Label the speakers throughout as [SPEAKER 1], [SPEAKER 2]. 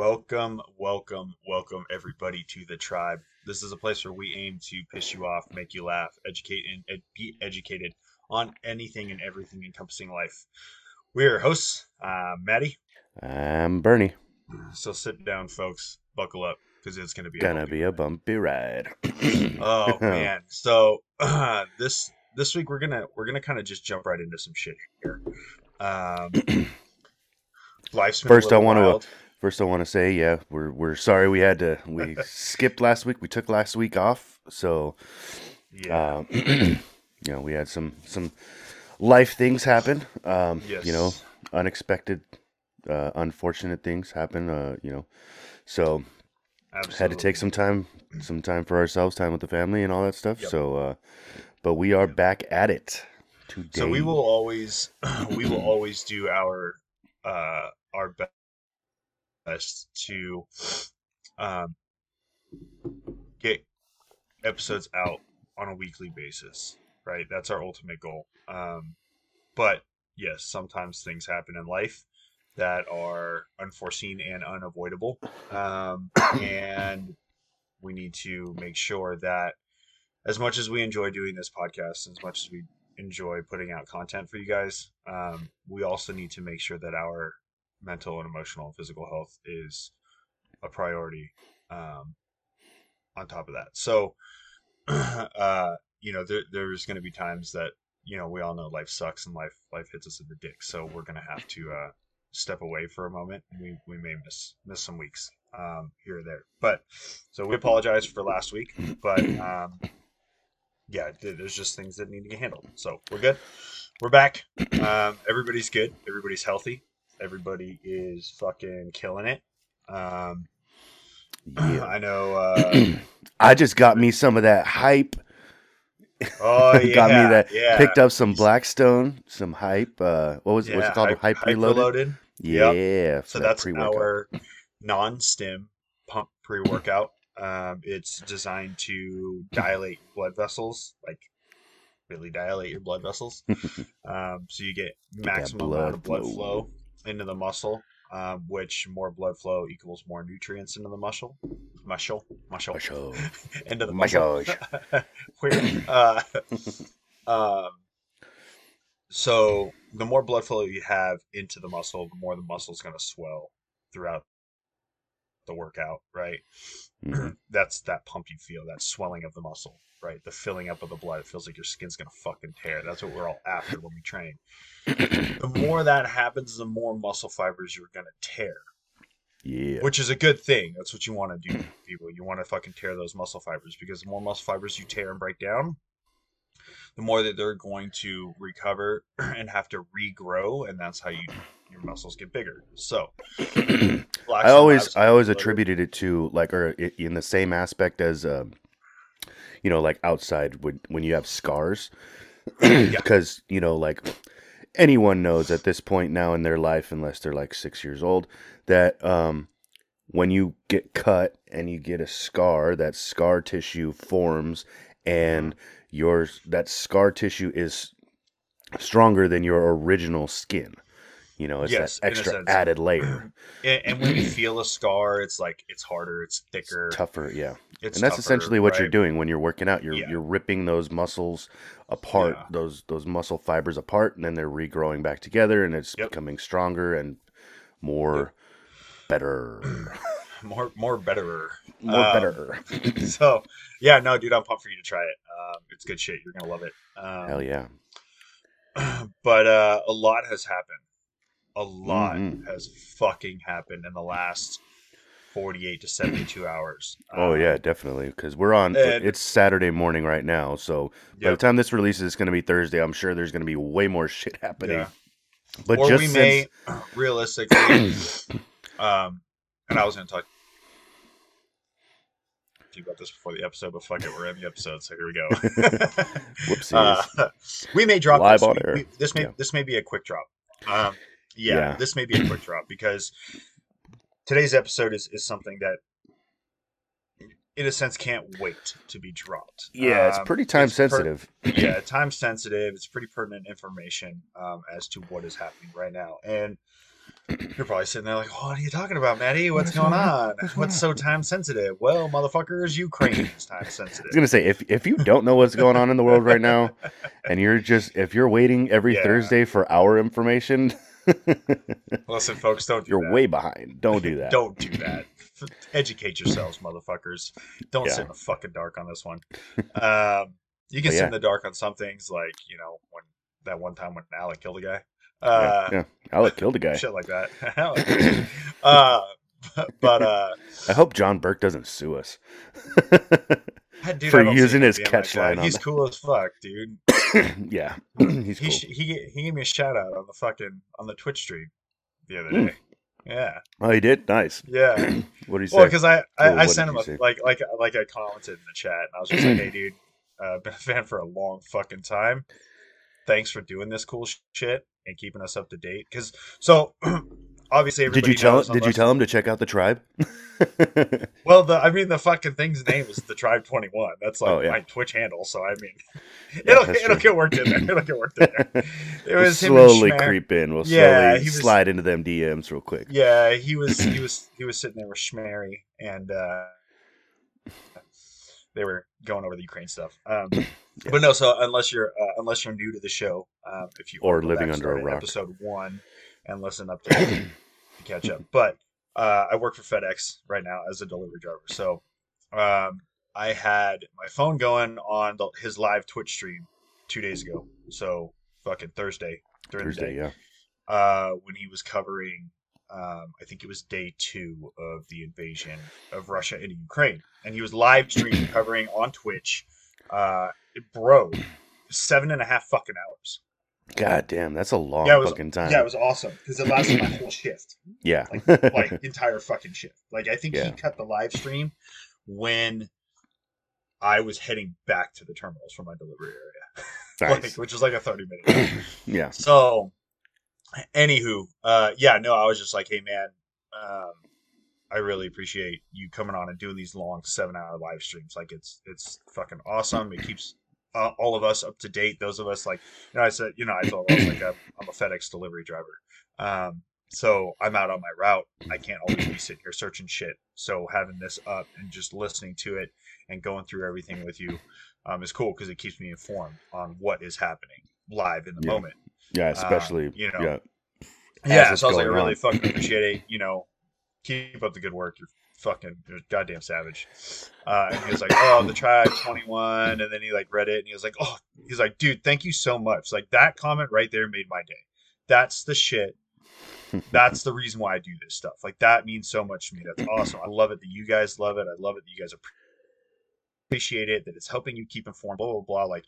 [SPEAKER 1] Welcome, welcome, welcome, everybody to the tribe. This is a place where we aim to piss you off, make you laugh, educate, and ed- be educated on anything and everything encompassing life. We're your hosts, uh, Maddie.
[SPEAKER 2] I'm Bernie.
[SPEAKER 1] So sit down, folks. Buckle up because it's gonna be a
[SPEAKER 2] Gonna
[SPEAKER 1] bumpy
[SPEAKER 2] be a bumpy ride.
[SPEAKER 1] Oh man. So this this week we're gonna we're gonna kind of just jump right into some shit here. Um, life's been
[SPEAKER 2] First, I wanna-
[SPEAKER 1] wild.
[SPEAKER 2] First, I want to say, yeah, we're we're sorry we had to we skipped last week. We took last week off, so
[SPEAKER 1] Yeah.
[SPEAKER 2] um, you know we had some some life things happen. Um,
[SPEAKER 1] yes.
[SPEAKER 2] You know, unexpected, uh, unfortunate things happen. Uh, you know, so
[SPEAKER 1] Absolutely.
[SPEAKER 2] had to take some time some time for ourselves, time with the family, and all that stuff.
[SPEAKER 1] Yep.
[SPEAKER 2] So, uh, but we are back at it today.
[SPEAKER 1] So we will always we will always do our uh our best to um get episodes out on a weekly basis, right? That's our ultimate goal. Um but yes, sometimes things happen in life that are unforeseen and unavoidable. Um and we need to make sure that as much as we enjoy doing this podcast, as much as we enjoy putting out content for you guys. Um, we also need to make sure that our mental and emotional and physical health is a priority um, on top of that. So, uh, you know, there, there's going to be times that, you know, we all know life sucks and life life hits us in the dick. So we're going to have to uh, step away for a moment. We, we may miss miss some weeks um, here or there. But so we apologize for last week. But um, yeah, there's just things that need to get handled. So we're good. We're back. Um, everybody's good. Everybody's healthy. Everybody is fucking killing it. Um,
[SPEAKER 2] Yeah.
[SPEAKER 1] I know. Uh,
[SPEAKER 2] I just got me some of that hype.
[SPEAKER 1] oh yeah,
[SPEAKER 2] got me that.
[SPEAKER 1] Yeah.
[SPEAKER 2] Picked up some Blackstone, some hype. Uh, what was it? What's it called? Hype, reloaded.
[SPEAKER 1] reloaded.
[SPEAKER 2] Yeah.
[SPEAKER 1] Yep. So
[SPEAKER 2] that
[SPEAKER 1] that's
[SPEAKER 2] pre-workout.
[SPEAKER 1] our non-stim pump pre-workout. Um, it's designed to dilate blood vessels, like really dilate your blood vessels. um, so you get maximum
[SPEAKER 2] blood
[SPEAKER 1] amount of blood
[SPEAKER 2] flow.
[SPEAKER 1] flow into the muscle, um, which more blood flow equals more nutrients into the muscle, muscle, muscle,
[SPEAKER 2] Muscle.
[SPEAKER 1] into the muscle. Weird. Uh, um, so the more blood flow you have into the muscle, the more the muscle's going to swell throughout the workout, right?
[SPEAKER 2] Mhm.
[SPEAKER 1] That's that pump you feel, that swelling of the muscle, right? The filling up of the blood. It feels like your skin's going to fucking tear. That's what we're all after when we train. The more that happens, the more muscle fibers you're going to tear
[SPEAKER 2] Yeah.
[SPEAKER 1] which is a good thing. That's what you want to do, people. You want to fucking tear those muscle fibers because the more muscle fibers you tear and break down, the more that they're going to recover and have to regrow, and that's how you your muscles get bigger. So,
[SPEAKER 2] I always I always attributed it to like or in the same aspect as um you know like outside when when you have scars. Because you know like anyone knows at this point now in their life unless they're like 6 years old that um when you get cut and you get a scar that scar tissue forms and yours that scar tissue is stronger than your original skin you know it's
[SPEAKER 1] Yes,
[SPEAKER 2] that extra added layer
[SPEAKER 1] and, and when you feel a scar, it's like it's harder, it's thicker,
[SPEAKER 2] tougher yeah
[SPEAKER 1] it's
[SPEAKER 2] and that's
[SPEAKER 1] tougher,
[SPEAKER 2] essentially what you're doing when you're working out. You're
[SPEAKER 1] Yeah.
[SPEAKER 2] you're ripping those muscles apart,
[SPEAKER 1] Yeah.
[SPEAKER 2] those those muscle fibers apart, and then they're regrowing back together, and it's
[SPEAKER 1] Yep.
[SPEAKER 2] becoming stronger and more better,
[SPEAKER 1] More, more betterer.
[SPEAKER 2] more
[SPEAKER 1] Um,
[SPEAKER 2] better.
[SPEAKER 1] so, yeah, no, dude, I'm pumped for you to try it. Um, it's good shit. You're gonna love it. Um,
[SPEAKER 2] Hell yeah!
[SPEAKER 1] but uh, a lot has happened. A lot
[SPEAKER 2] Mhm.
[SPEAKER 1] has fucking happened in the last 48 to 72 hours.
[SPEAKER 2] Oh
[SPEAKER 1] Um,
[SPEAKER 2] yeah, definitely. Because we're on.
[SPEAKER 1] and-
[SPEAKER 2] it's Saturday morning right now, so by the time this releases, it's going to be Thursday. I'm sure there's going to be way more shit happening.
[SPEAKER 1] yeah.
[SPEAKER 2] But
[SPEAKER 1] or
[SPEAKER 2] just
[SPEAKER 1] we
[SPEAKER 2] since,
[SPEAKER 1] may realistically, um, and I was going to talk to you about this before the episode, but fuck it, we're in the episode, so here we go.
[SPEAKER 2] Whoopsies.
[SPEAKER 1] Uh, we may drop
[SPEAKER 2] Live
[SPEAKER 1] this.
[SPEAKER 2] on air.
[SPEAKER 1] we- this may
[SPEAKER 2] Yeah.
[SPEAKER 1] this may be a quick drop. Um, yeah,
[SPEAKER 2] Yeah.
[SPEAKER 1] this may be a quick drop because today's episode is is something that, in a sense, can't wait to be dropped.
[SPEAKER 2] yeah, it's
[SPEAKER 1] Um,
[SPEAKER 2] pretty time
[SPEAKER 1] it's per-
[SPEAKER 2] sensitive.
[SPEAKER 1] yeah, time sensitive. It's pretty pertinent information um, as to what is happening right now. And You're probably sitting there like, what are you talking about, Maddie? What's, What's going on? What's, what's so time sensitive? Well, motherfuckers, Ukraine is time sensitive. I
[SPEAKER 2] was gonna say if if you don't know what's going on in the world right now, and you're just if you're waiting every yeah. Thursday for our information.
[SPEAKER 1] Listen, folks, don't.
[SPEAKER 2] Do you're
[SPEAKER 1] that.
[SPEAKER 2] way behind. Don't do that.
[SPEAKER 1] don't do that. Educate yourselves, motherfuckers. Don't yeah. sit in the fucking dark on this one. Um, you can but sit yeah. in the dark on some things, like you know when that one time when Alec killed a guy.
[SPEAKER 2] Uh, yeah, yeah, Alec killed a guy.
[SPEAKER 1] Shit like that. uh, but uh,
[SPEAKER 2] I hope John Burke doesn't sue us dude, for using his catch line.
[SPEAKER 1] He's cool as fuck, dude.
[SPEAKER 2] yeah, he's
[SPEAKER 1] he, cool. he he gave me a shout out on the fucking on the Twitch stream the other hmm. day. Yeah.
[SPEAKER 2] Oh, he did. Nice.
[SPEAKER 1] Yeah.
[SPEAKER 2] what did he say?
[SPEAKER 1] Well, because I I, I sent him a, like like like I commented in the chat, and I was just like, "Hey, dude, uh, been a fan for a long fucking time. Thanks for doing this cool shit and keeping us up to date." Because so obviously,
[SPEAKER 2] did you tell did you tell him to check out the tribe?
[SPEAKER 1] well, the I mean, the fucking thing's name is the Tribe Twenty One. That's like oh, yeah. my Twitch handle. So I mean, yeah, it'll it'll get worked in there. It'll get worked in there. It
[SPEAKER 2] we'll was slowly creep in. We'll yeah, slowly was, slide into them DMs real quick.
[SPEAKER 1] Yeah, he was he was he was sitting there with Schmary and. uh they were going over the Ukraine stuff. Um, yeah. But no, so unless you're uh, unless you're new to the show, um, if you
[SPEAKER 2] or living under a rock,
[SPEAKER 1] episode one, and listen up to, to catch up. But uh, I work for FedEx right now as a delivery driver, so um, I had my phone going on the, his live Twitch stream two days ago. So fucking Thursday during Thursday, the day, yeah. Uh, when he was covering um, I think it was day two of the invasion of Russia into Ukraine, and he was live streaming covering on Twitch. Uh, bro, seven and a half fucking hours.
[SPEAKER 2] God damn, that's a long yeah,
[SPEAKER 1] was,
[SPEAKER 2] fucking time.
[SPEAKER 1] Yeah, it was awesome because it lasted my whole shift.
[SPEAKER 2] Yeah,
[SPEAKER 1] like, like entire fucking shift. Like I think yeah. he cut the live stream when I was heading back to the terminals for my delivery area, nice. like, which was like a thirty minute.
[SPEAKER 2] yeah.
[SPEAKER 1] So anywho, uh, yeah, no, I was just like, hey man, um, I really appreciate you coming on and doing these long seven hour live streams. Like it's it's fucking awesome. It keeps uh, all of us up to date. Those of us like, you know, I said, you know, I told us like I'm, I'm, a FedEx delivery driver. Um, so I'm out on my route. I can't always be sitting here searching shit. So having this up and just listening to it and going through everything with you um, is cool because it keeps me informed on what is happening live in the
[SPEAKER 2] yeah.
[SPEAKER 1] moment.
[SPEAKER 2] Yeah, especially um, you know. Yeah.
[SPEAKER 1] Yeah, so I was like, I really fucking appreciate it. You know, keep up the good work. You're fucking goddamn savage. Uh, and he was like, oh, the tribe 21. And then he like read it and he was like, oh, he's like, dude, thank you so much. Like that comment right there made my day. That's the shit. That's the reason why I do this stuff. Like that means so much to me. That's awesome. I love it that you guys love it. I love it that you guys appreciate it. That it's helping you keep informed. Blah blah blah. Like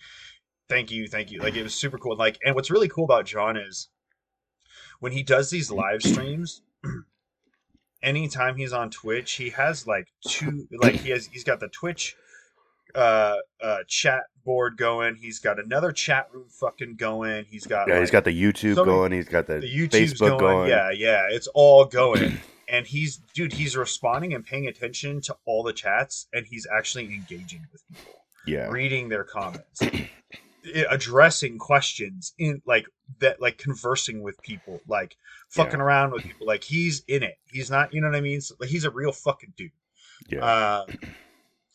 [SPEAKER 1] thank you, thank you. Like it was super cool. Like, and what's really cool about John is when he does these live streams. Anytime he's on Twitch, he has like two, like he has, he's got the Twitch uh, uh, chat board going. He's got another chat room fucking going. He's got
[SPEAKER 2] yeah, like, he's got the YouTube so going. He's got the, the YouTube's Facebook going. going.
[SPEAKER 1] Yeah, yeah, it's all going. and he's dude, he's responding and paying attention to all the chats, and he's actually engaging with people.
[SPEAKER 2] Yeah,
[SPEAKER 1] reading their comments addressing questions in like that like conversing with people like fucking yeah. around with people like he's in it. He's not you know what i mean? So, like, he's a real fucking dude. Yeah. Uh,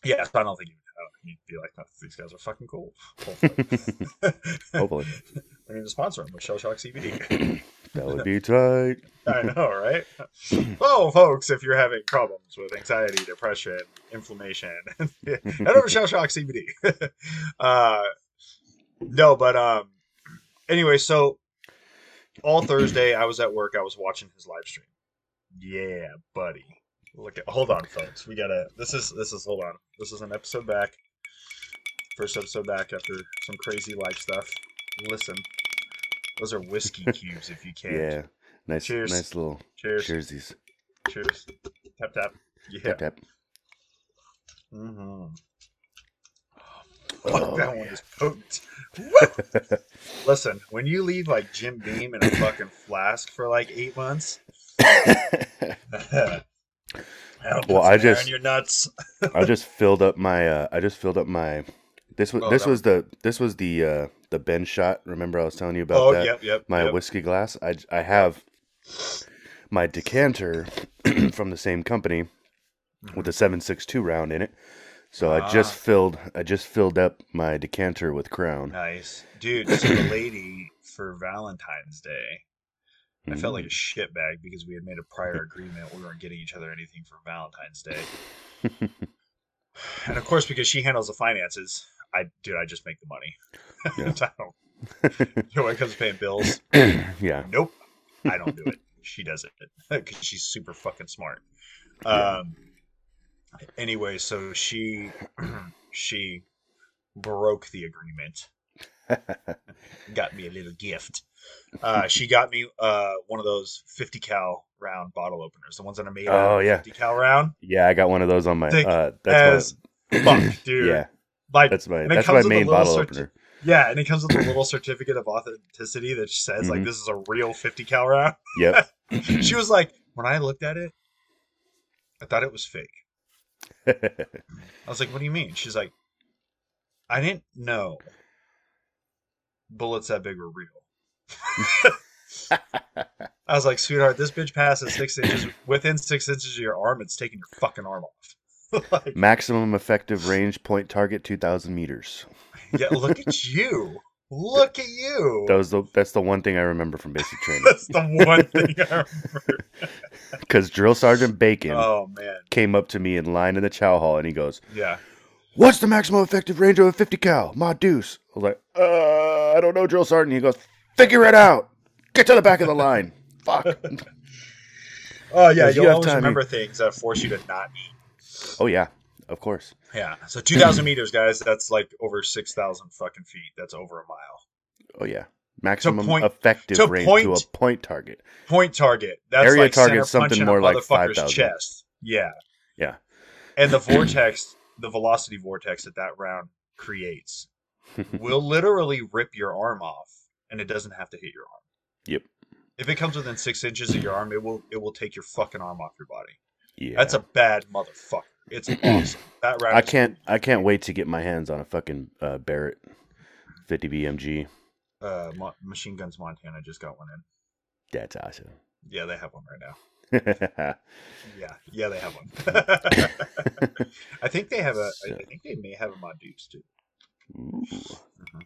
[SPEAKER 1] yeah so i don't think he, I don't, he'd be like oh, these guys are fucking cool.
[SPEAKER 2] Hopefully, hopefully.
[SPEAKER 1] i mean to sponsor him with shell shock cbd
[SPEAKER 2] that would be tight.
[SPEAKER 1] I know right? Well folks if you're having problems with anxiety depression inflammation head over to shell shock cbd uh no, but um, anyway, so all Thursday I was at work. I was watching his live stream. Yeah, buddy. Look at. Hold on, folks. We gotta. This is this is. Hold on. This is an episode back. First episode back after some crazy life stuff. Listen, those are whiskey cubes. If you can.
[SPEAKER 2] Yeah. Nice. Cheers. Nice little.
[SPEAKER 1] Cheers.
[SPEAKER 2] Cheersies.
[SPEAKER 1] Cheers. Tap tap. Yeah.
[SPEAKER 2] Tap tap.
[SPEAKER 1] Mm-hmm. Fuck, that one is potent. Listen, when you leave like Jim Beam in a fucking flask for like eight months,
[SPEAKER 2] well, I just
[SPEAKER 1] your nuts.
[SPEAKER 2] I just filled up my. Uh, I just filled up my. This was oh, this was the this was the uh, the Ben shot. Remember I was telling you about
[SPEAKER 1] oh,
[SPEAKER 2] that?
[SPEAKER 1] Yep, yep.
[SPEAKER 2] My
[SPEAKER 1] yep.
[SPEAKER 2] whiskey glass. I I have. my decanter from the same company with a 762 round in it. So I just ah. filled I just filled up my decanter with Crown.
[SPEAKER 1] Nice. Dude, so the lady for Valentine's Day I felt like a mm. shitbag because we had made a prior agreement we weren't getting each other anything for Valentine's Day. and of course, because she handles the finances, I dude, I just make the money. Yeah. I don't. You know, when it comes to paying bills,
[SPEAKER 2] yeah,
[SPEAKER 1] nope, I don't do it. She does it because she's super fucking smart. Yeah. Anyway, so she she broke the agreement. got me a little gift. Uh, she got me uh, one of those 50 cal round bottle openers, the ones that are made oh, yeah. 50 cal round.
[SPEAKER 2] Yeah, I got one of those on my. Uh, that's
[SPEAKER 1] as my, fuck, dude.
[SPEAKER 2] Yeah, like that's my that's my main bottle certi- opener.
[SPEAKER 1] Yeah, and it comes with a little certificate of authenticity that says mm-hmm. like this is a real 50 cal round.
[SPEAKER 2] Yep.
[SPEAKER 1] she was like, when I looked at it, I thought it was fake. I was like, what do you mean? She's like, I didn't know bullets that big were real. I was like, sweetheart, this bitch passes six inches within six inches of your arm. It's taking your fucking arm off.
[SPEAKER 2] like, Maximum effective range point target two thousand meters.
[SPEAKER 1] yeah, look at you. Look at you.
[SPEAKER 2] That was the, that's the one thing I remember from basic training.
[SPEAKER 1] that's the one thing I remember.
[SPEAKER 2] Because Drill Sergeant Bacon
[SPEAKER 1] oh, man.
[SPEAKER 2] came up to me in line in the chow hall and he goes,
[SPEAKER 1] Yeah.
[SPEAKER 2] What's the maximum effective range of a 50 cal? Ma Deuce. I was like, uh, I don't know, Drill Sergeant. He goes, Figure it out. Get to the back of the line. Fuck.
[SPEAKER 1] oh yeah, you'll you always time, remember things that force you to not eat.
[SPEAKER 2] Oh yeah, of course.
[SPEAKER 1] Yeah. So two thousand meters, guys. That's like over six thousand fucking feet. That's over a mile.
[SPEAKER 2] Oh yeah. Maximum point, effective to range point, to a point target.
[SPEAKER 1] Point target. That's area like target something more like five thousand. Chest. Yeah.
[SPEAKER 2] Yeah.
[SPEAKER 1] And the vortex, the velocity vortex that that round creates, will literally rip your arm off and it doesn't have to hit your arm.
[SPEAKER 2] Yep.
[SPEAKER 1] If it comes within six inches of your arm, it will it will take your fucking arm off your body.
[SPEAKER 2] Yeah.
[SPEAKER 1] That's a bad motherfucker. It's awesome. That
[SPEAKER 2] I can't I can't wait to get my hands on a fucking uh, Barrett 50 BMG.
[SPEAKER 1] Uh, Mo- Machine Guns Montana just got one in.
[SPEAKER 2] That's awesome.
[SPEAKER 1] Yeah, they have one right now. yeah, yeah, they have one. I think they have a. I think they may have a mod deuce too. Mm-hmm.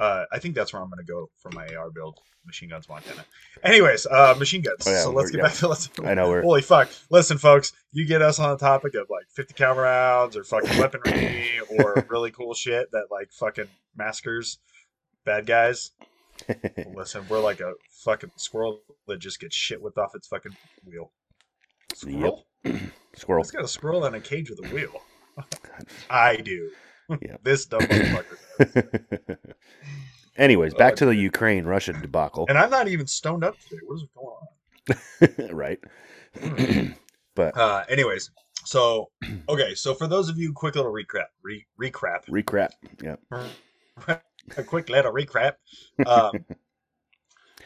[SPEAKER 1] Uh, I think that's where I'm going to go for my AR build, machine guns, Montana. Anyways, uh, machine guns. Oh, yeah, so let's get yeah. back to let's.
[SPEAKER 2] I know we're
[SPEAKER 1] holy fuck. Listen, folks, you get us on the topic of like 50 cal rounds or fucking weaponry or really cool shit that like fucking maskers bad guys. Listen, we're like a fucking squirrel that just gets shit whipped off its fucking wheel. Squirrel.
[SPEAKER 2] Yep. squirrel.
[SPEAKER 1] It's got a squirrel in a cage with a wheel. I do. Yeah. this dumb motherfucker.
[SPEAKER 2] Anyways, back uh, to the Ukraine Russia debacle.
[SPEAKER 1] And I'm not even stoned up today. What is going
[SPEAKER 2] on? right.
[SPEAKER 1] but uh, anyways, so okay, so for those of you, quick little recap, re- recap,
[SPEAKER 2] recap, yeah,
[SPEAKER 1] a quick little recap. Um,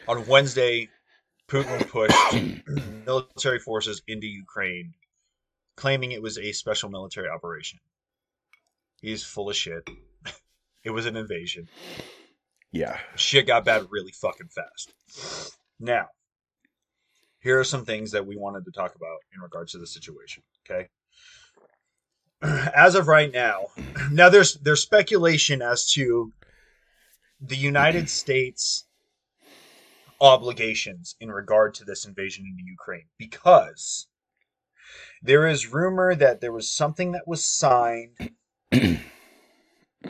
[SPEAKER 1] on Wednesday, Putin pushed military forces into Ukraine, claiming it was a special military operation. He's full of shit. It was an invasion.
[SPEAKER 2] Yeah.
[SPEAKER 1] Shit got bad really fucking fast. Now, here are some things that we wanted to talk about in regards to the situation. Okay. As of right now, now there's there's speculation as to the United States obligations in regard to this invasion into Ukraine because there is rumor that there was something that was signed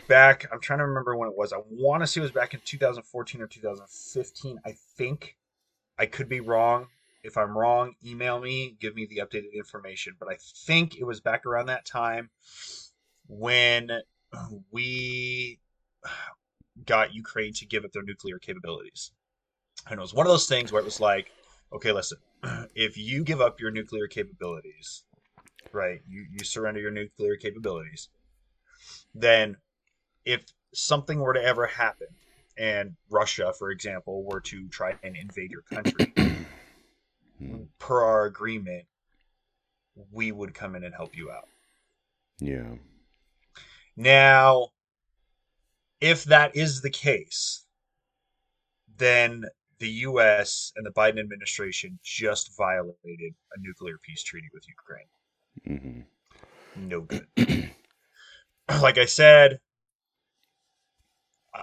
[SPEAKER 1] back. I'm trying to remember when it was. I want to say it was back in 2014 or 2015. I think I could be wrong. If I'm wrong, email me, give me the updated information. But I think it was back around that time when we got Ukraine to give up their nuclear capabilities. And it was one of those things where it was like, okay, listen, if you give up your nuclear capabilities, right, you, you surrender your nuclear capabilities, then if something were to ever happen and Russia, for example, were to try and invade your country, per our agreement, we would come in and help you out.
[SPEAKER 2] Yeah.
[SPEAKER 1] Now, if that is the case, then the U.S. and the Biden administration just violated a nuclear peace treaty with Ukraine. Mm-hmm. No good. like I said,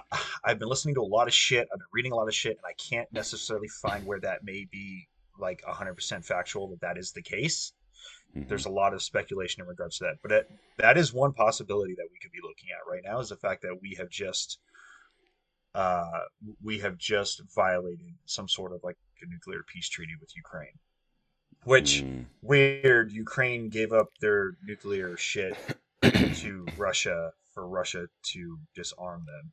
[SPEAKER 1] I've been listening to a lot of shit. I've been reading a lot of shit, and I can't necessarily find where that may be like 100% factual that that is the case. Mm-hmm. There's a lot of speculation in regards to that, but it, that is one possibility that we could be looking at right now is the fact that we have just uh, we have just violated some sort of like a nuclear peace treaty with Ukraine. Which mm. weird, Ukraine gave up their nuclear shit to Russia for Russia to disarm them.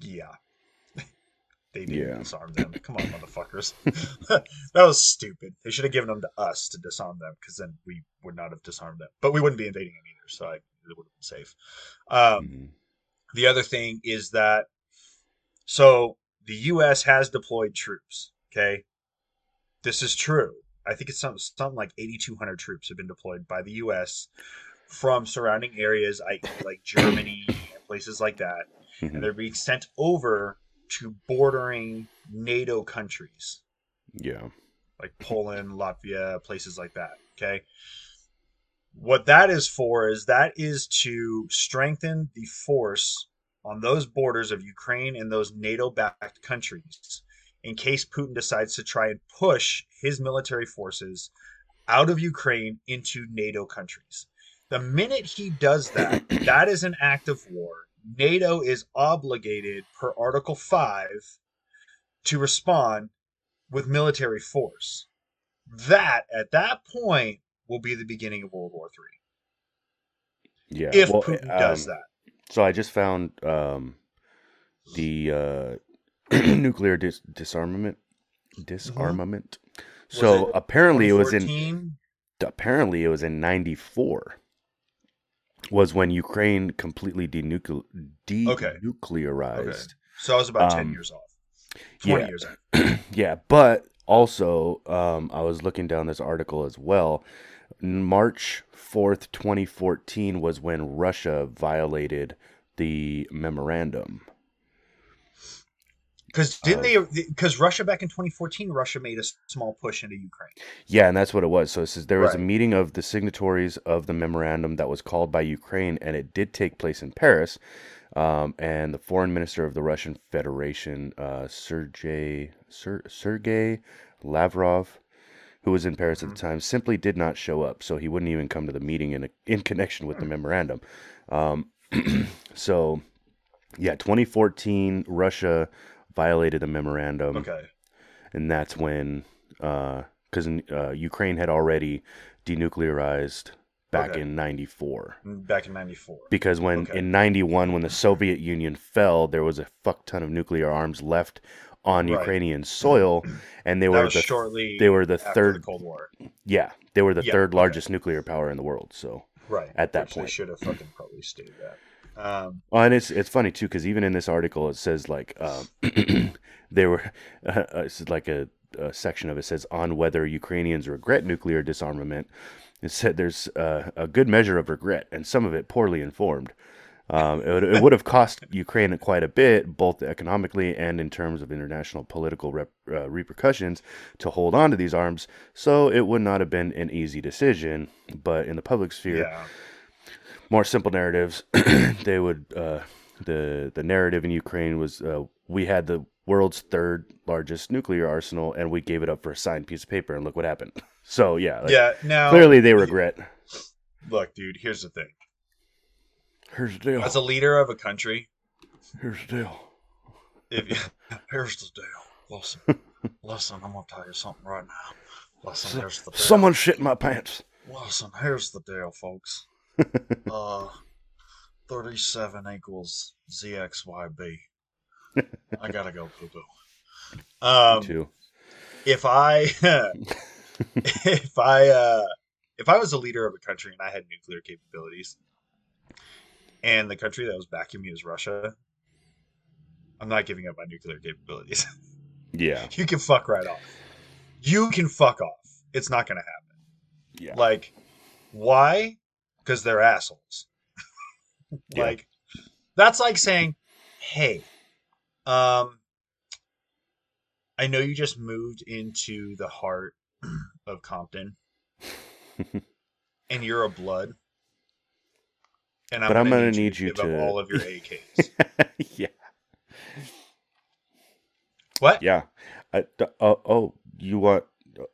[SPEAKER 1] Yeah. they didn't yeah. disarm them. Come on, motherfuckers. that was stupid. They should have given them to us to disarm them because then we would not have disarmed them. But we wouldn't be invading them either, so I, it would have been safe. Um, mm. The other thing is that so the U.S. has deployed troops. Okay, this is true. I think it's something, something like 8,200 troops have been deployed by the U.S. from surrounding areas, like Germany and places like that, mm-hmm. and they're being sent over to bordering NATO countries.
[SPEAKER 2] Yeah,
[SPEAKER 1] like Poland, Latvia, places like that. Okay. What that is for is that is to strengthen the force on those borders of Ukraine and those NATO backed countries in case Putin decides to try and push his military forces out of Ukraine into NATO countries. The minute he does that, that is an act of war. NATO is obligated per Article 5 to respond with military force. That, at that point, will be the beginning of World War
[SPEAKER 2] III. Yeah.
[SPEAKER 1] If well, Putin um, does that.
[SPEAKER 2] So I just found um, the uh, nuclear dis- disarmament disarmament. Mm-hmm. So it apparently it was in apparently it was in 94 was when Ukraine completely denucle- denuclearized. Okay. Okay.
[SPEAKER 1] So I was about um, 10 years off. 20 yeah. years
[SPEAKER 2] off. yeah, but also um, I was looking down this article as well. March 4th, 2014 was when Russia violated the memorandum.
[SPEAKER 1] Because didn't uh, they? Because Russia back in 2014, Russia made a small push into Ukraine.
[SPEAKER 2] Yeah, and that's what it was. So it says there was right. a meeting of the signatories of the memorandum that was called by Ukraine, and it did take place in Paris. Um, and the foreign minister of the Russian Federation, uh, Sergei Ser, Sergei Lavrov, who was in Paris at the mm-hmm. time, simply did not show up. So he wouldn't even come to the meeting in, a, in connection with the mm. memorandum. Um, so, yeah, 2014, Russia violated the memorandum.
[SPEAKER 1] Okay.
[SPEAKER 2] And that's when, because uh, uh, Ukraine had already denuclearized back okay. in 94
[SPEAKER 1] mm, back in 94
[SPEAKER 2] because when okay. in 91 when the soviet union fell there was a fuck ton of nuclear arms left on right. Ukrainian soil, and they that were the
[SPEAKER 1] shortly
[SPEAKER 2] they were the third
[SPEAKER 1] the Cold War.
[SPEAKER 2] Yeah, they were the yeah, third largest okay. nuclear power in the world. So
[SPEAKER 1] right
[SPEAKER 2] at that point,
[SPEAKER 1] they should have fucking probably stated that. Um,
[SPEAKER 2] well, and it's it's funny too because even in this article it says like um, they were uh, it's like a, a, section of it says on whether Ukrainians regret nuclear disarmament. It said there's uh, a good measure of regret and some of it poorly informed. Um, it, would, it, would, have cost Ukraine quite a bit, both economically and in terms of international political rep, uh, repercussions, to hold on to these arms. So it would not have been an easy decision. But in the public sphere, yeah. More simple narratives, they would. Uh, the the narrative in Ukraine was uh, we had the world's third largest nuclear arsenal, and we gave it up for a signed piece of paper, and look what happened. So yeah,
[SPEAKER 1] like, yeah. Now
[SPEAKER 2] clearly they regret.
[SPEAKER 1] Look, dude. Here's the thing
[SPEAKER 2] Here's the deal.
[SPEAKER 1] As a leader of a country,
[SPEAKER 2] here's the deal.
[SPEAKER 1] If you, here's the deal. Listen, listen. I'm gonna tell you something right now. Listen, here's the deal.
[SPEAKER 2] Someone shit in my pants.
[SPEAKER 1] Listen, here's the deal, folks. uh, thirty-seven equals zxyb. I gotta go poo poo. Um, too. If I, if I, uh, if I was a leader of a country and I had nuclear capabilities, and the country that was backing me is Russia, I'm not giving up my nuclear capabilities.
[SPEAKER 2] yeah.
[SPEAKER 1] You can fuck right off. You can fuck off. It's not going to happen. Yeah. Like, why? Because they're assholes. like, yeah. that's like saying, hey, um, I know you just moved into the heart of Compton, and you're a blood.
[SPEAKER 2] And I'm but gonna I'm gonna need, need you, to,
[SPEAKER 1] give to... all of your AKs.
[SPEAKER 2] yeah.
[SPEAKER 1] What?
[SPEAKER 2] Yeah. I, uh, oh, you want?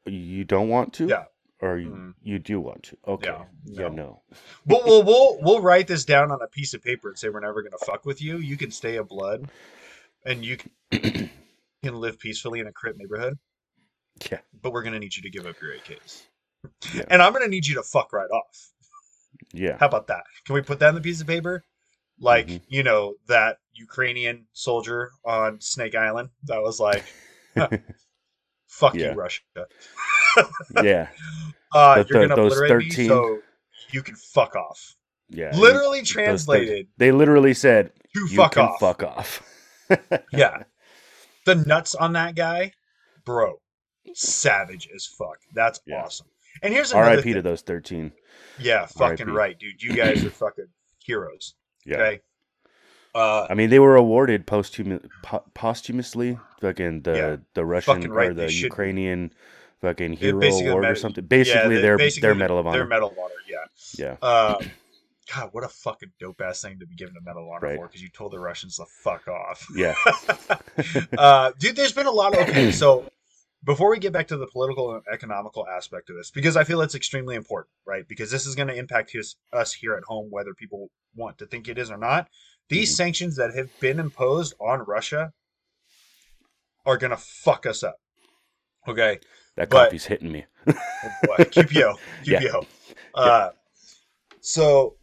[SPEAKER 2] You don't want to?
[SPEAKER 1] Yeah.
[SPEAKER 2] Or you, mm. you do want to? Okay. Yeah. No. Yeah. No.
[SPEAKER 1] But we'll we'll we'll write this down on a piece of paper and say we're never gonna fuck with you. You can stay a blood, and you can, can live peacefully in a Crip neighborhood.
[SPEAKER 2] Yeah.
[SPEAKER 1] But we're gonna need you to give up your AKs. Yeah. And I'm gonna need you to fuck right off.
[SPEAKER 2] Yeah.
[SPEAKER 1] How about that? Can we put that on the piece of paper? Like, mm-hmm. you know, that Ukrainian soldier on Snake Island that was like, fuck yeah. you, Russia.
[SPEAKER 2] yeah.
[SPEAKER 1] Uh, the, you're to obliterate 13... me, so you can fuck off.
[SPEAKER 2] Yeah.
[SPEAKER 1] Literally translated.
[SPEAKER 2] Those, they literally said,
[SPEAKER 1] you fuck off.
[SPEAKER 2] Fuck off.
[SPEAKER 1] yeah. The nuts on that guy, bro, savage as fuck. That's yeah. awesome. And here's another
[SPEAKER 2] R.I.P. to those 13.
[SPEAKER 1] Yeah, fucking right, dude. You guys are fucking heroes. Yeah. Okay.
[SPEAKER 2] Uh, I mean, they were awarded posthum- po- posthumously, fucking the yeah, the Russian right, or the Ukrainian fucking hero award or something. Basically, yeah, their basically their medal of honor.
[SPEAKER 1] Their medal of honor, yeah.
[SPEAKER 2] Yeah.
[SPEAKER 1] Um, God, what a fucking dope ass thing to be given a medal of honor right. for because you told the Russians to fuck off.
[SPEAKER 2] Yeah.
[SPEAKER 1] uh, dude, there's been a lot of okay. So before we get back to the political and economical aspect of this, because I feel it's extremely important, right? Because this is going to impact his, us here at home, whether people want to think it is or not. These mm-hmm. sanctions that have been imposed on Russia are going to fuck us up. Okay.
[SPEAKER 2] That coffee's but, hitting me.
[SPEAKER 1] oh boy, QPO. QPO. Yeah. Uh, so,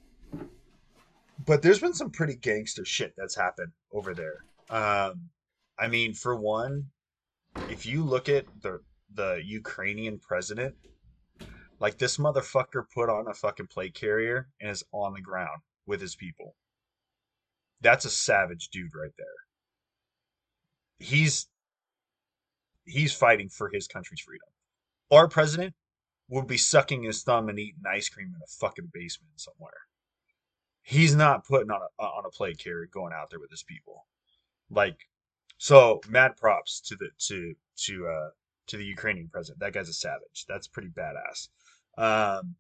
[SPEAKER 1] but there's been some pretty gangster shit that's happened over there. Um, I mean, for one, if you look at the the Ukrainian president, like this motherfucker put on a fucking plate carrier and is on the ground with his people. That's a savage dude right there. He's he's fighting for his country's freedom. Our president would be sucking his thumb and eating ice cream in a fucking basement somewhere. He's not putting on a on a plate carrier going out there with his people. Like so mad props to the to to uh to the Ukrainian president. That guy's a savage. That's pretty badass. Um,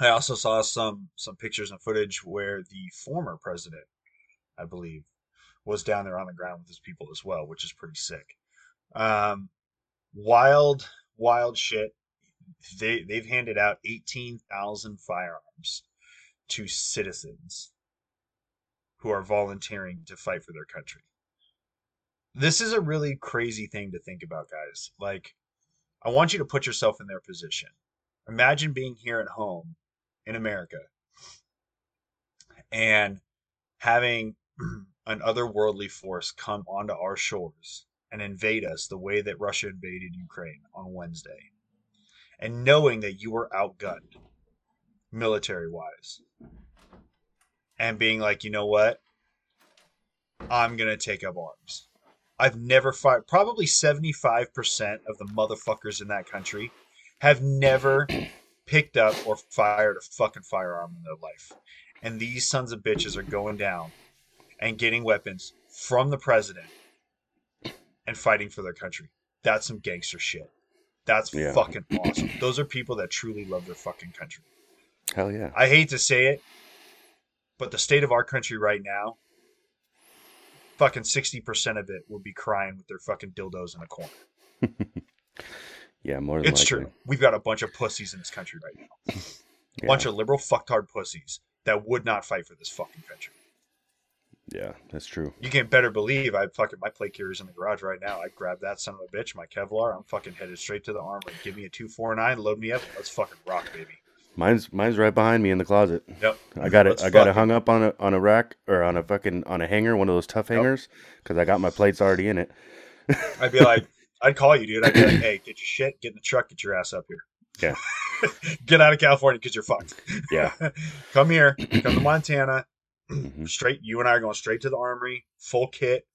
[SPEAKER 1] I also saw some some pictures and footage where the former president, I believe, was down there on the ground with his people as well, which is pretty sick. Um, wild, wild shit. They they've handed out eighteen thousand firearms to citizens who are volunteering to fight for their country this is a really crazy thing to think about, guys. Like, I want you to put yourself in their position. Imagine being here at home in America and having an otherworldly force come onto our shores and invade us the way that Russia invaded Ukraine on Wednesday. And knowing that you were outgunned military wise. And being like, you know what? I'm going to take up arms. I've never fired. Probably 75% of the motherfuckers in that country have never picked up or fired a fucking firearm in their life. And these sons of bitches are going down and getting weapons from the president and fighting for their country. That's some gangster shit. That's yeah. fucking awesome. Those are people that truly love their fucking country.
[SPEAKER 2] Hell yeah.
[SPEAKER 1] I hate to say it, but the state of our country right now fucking 60% of it will be crying with their fucking dildos in a corner.
[SPEAKER 2] yeah, more
[SPEAKER 1] than
[SPEAKER 2] It's
[SPEAKER 1] likely. true. We've got a bunch of pussies in this country right now. A yeah. bunch of liberal fucktard pussies that would not fight for this fucking country.
[SPEAKER 2] Yeah, that's true.
[SPEAKER 1] You can better believe I fucking my plate carrier's in the garage right now. I grab that son of a bitch, my Kevlar. I'm fucking headed straight to the armory. Give me a two four nine, load me up. Let's fucking rock, baby.
[SPEAKER 2] Mine's mine's right behind me in the closet.
[SPEAKER 1] Yep.
[SPEAKER 2] I got it. I got it hung up on a on a rack or on a fucking on a hanger, one of those tough hangers, because I got my plates already in it.
[SPEAKER 1] I'd be like, I'd call you, dude. I'd be like, hey, get your shit, get in the truck, get your ass up here.
[SPEAKER 2] Yeah.
[SPEAKER 1] get out of California because you're fucked.
[SPEAKER 2] Yeah.
[SPEAKER 1] come here, come to Montana. Mm-hmm. Straight, you and I are going straight to the armory, full kit,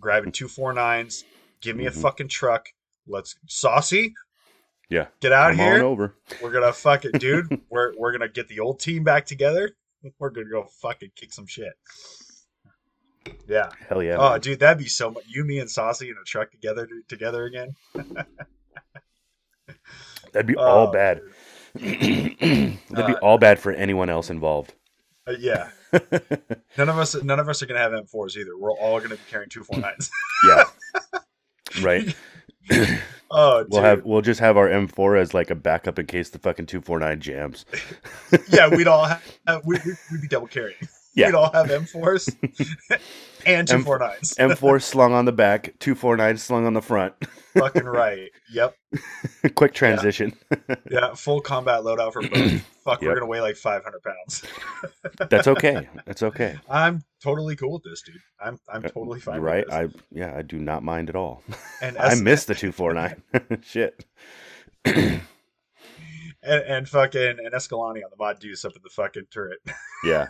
[SPEAKER 1] grabbing two four nines. Give me mm-hmm. a fucking truck. Let's saucy.
[SPEAKER 2] Yeah.
[SPEAKER 1] Get out
[SPEAKER 2] Come
[SPEAKER 1] here.
[SPEAKER 2] over.
[SPEAKER 1] We're gonna fuck it, dude. we're we're gonna get the old team back together. We're gonna go fucking kick some shit. Yeah.
[SPEAKER 2] Hell yeah.
[SPEAKER 1] Oh, man. dude, that'd be so much. You, me, and Saucy in a truck together together again.
[SPEAKER 2] that'd be oh, all bad. that'd uh, be all bad for anyone else involved.
[SPEAKER 1] Uh, yeah. none of us. None of us are gonna have M4s either. We're all gonna be carrying two four mm. nines.
[SPEAKER 2] yeah. Right. Oh, we'll have we'll just have our M4 as like a backup in case the fucking two four nine jams.
[SPEAKER 1] yeah, we'd all have we, would be double carrying. Yeah. We'd all have M4s and two four nines.
[SPEAKER 2] M4 slung on the back, two four nines slung on the front.
[SPEAKER 1] Fucking right. Yep.
[SPEAKER 2] Quick transition.
[SPEAKER 1] Yeah. yeah. full combat loadout for both. Fuck, yep. we're gonna weigh like five hundred pounds.
[SPEAKER 2] That's okay. That's okay.
[SPEAKER 1] I'm totally cool with this, dude. I'm I'm uh, totally fine.
[SPEAKER 2] Right? I yeah, I do not mind at all. And I miss the two four nine. Shit.
[SPEAKER 1] And, and, fucking and Escalante on the mod deuce up in the fucking turret.
[SPEAKER 2] yeah.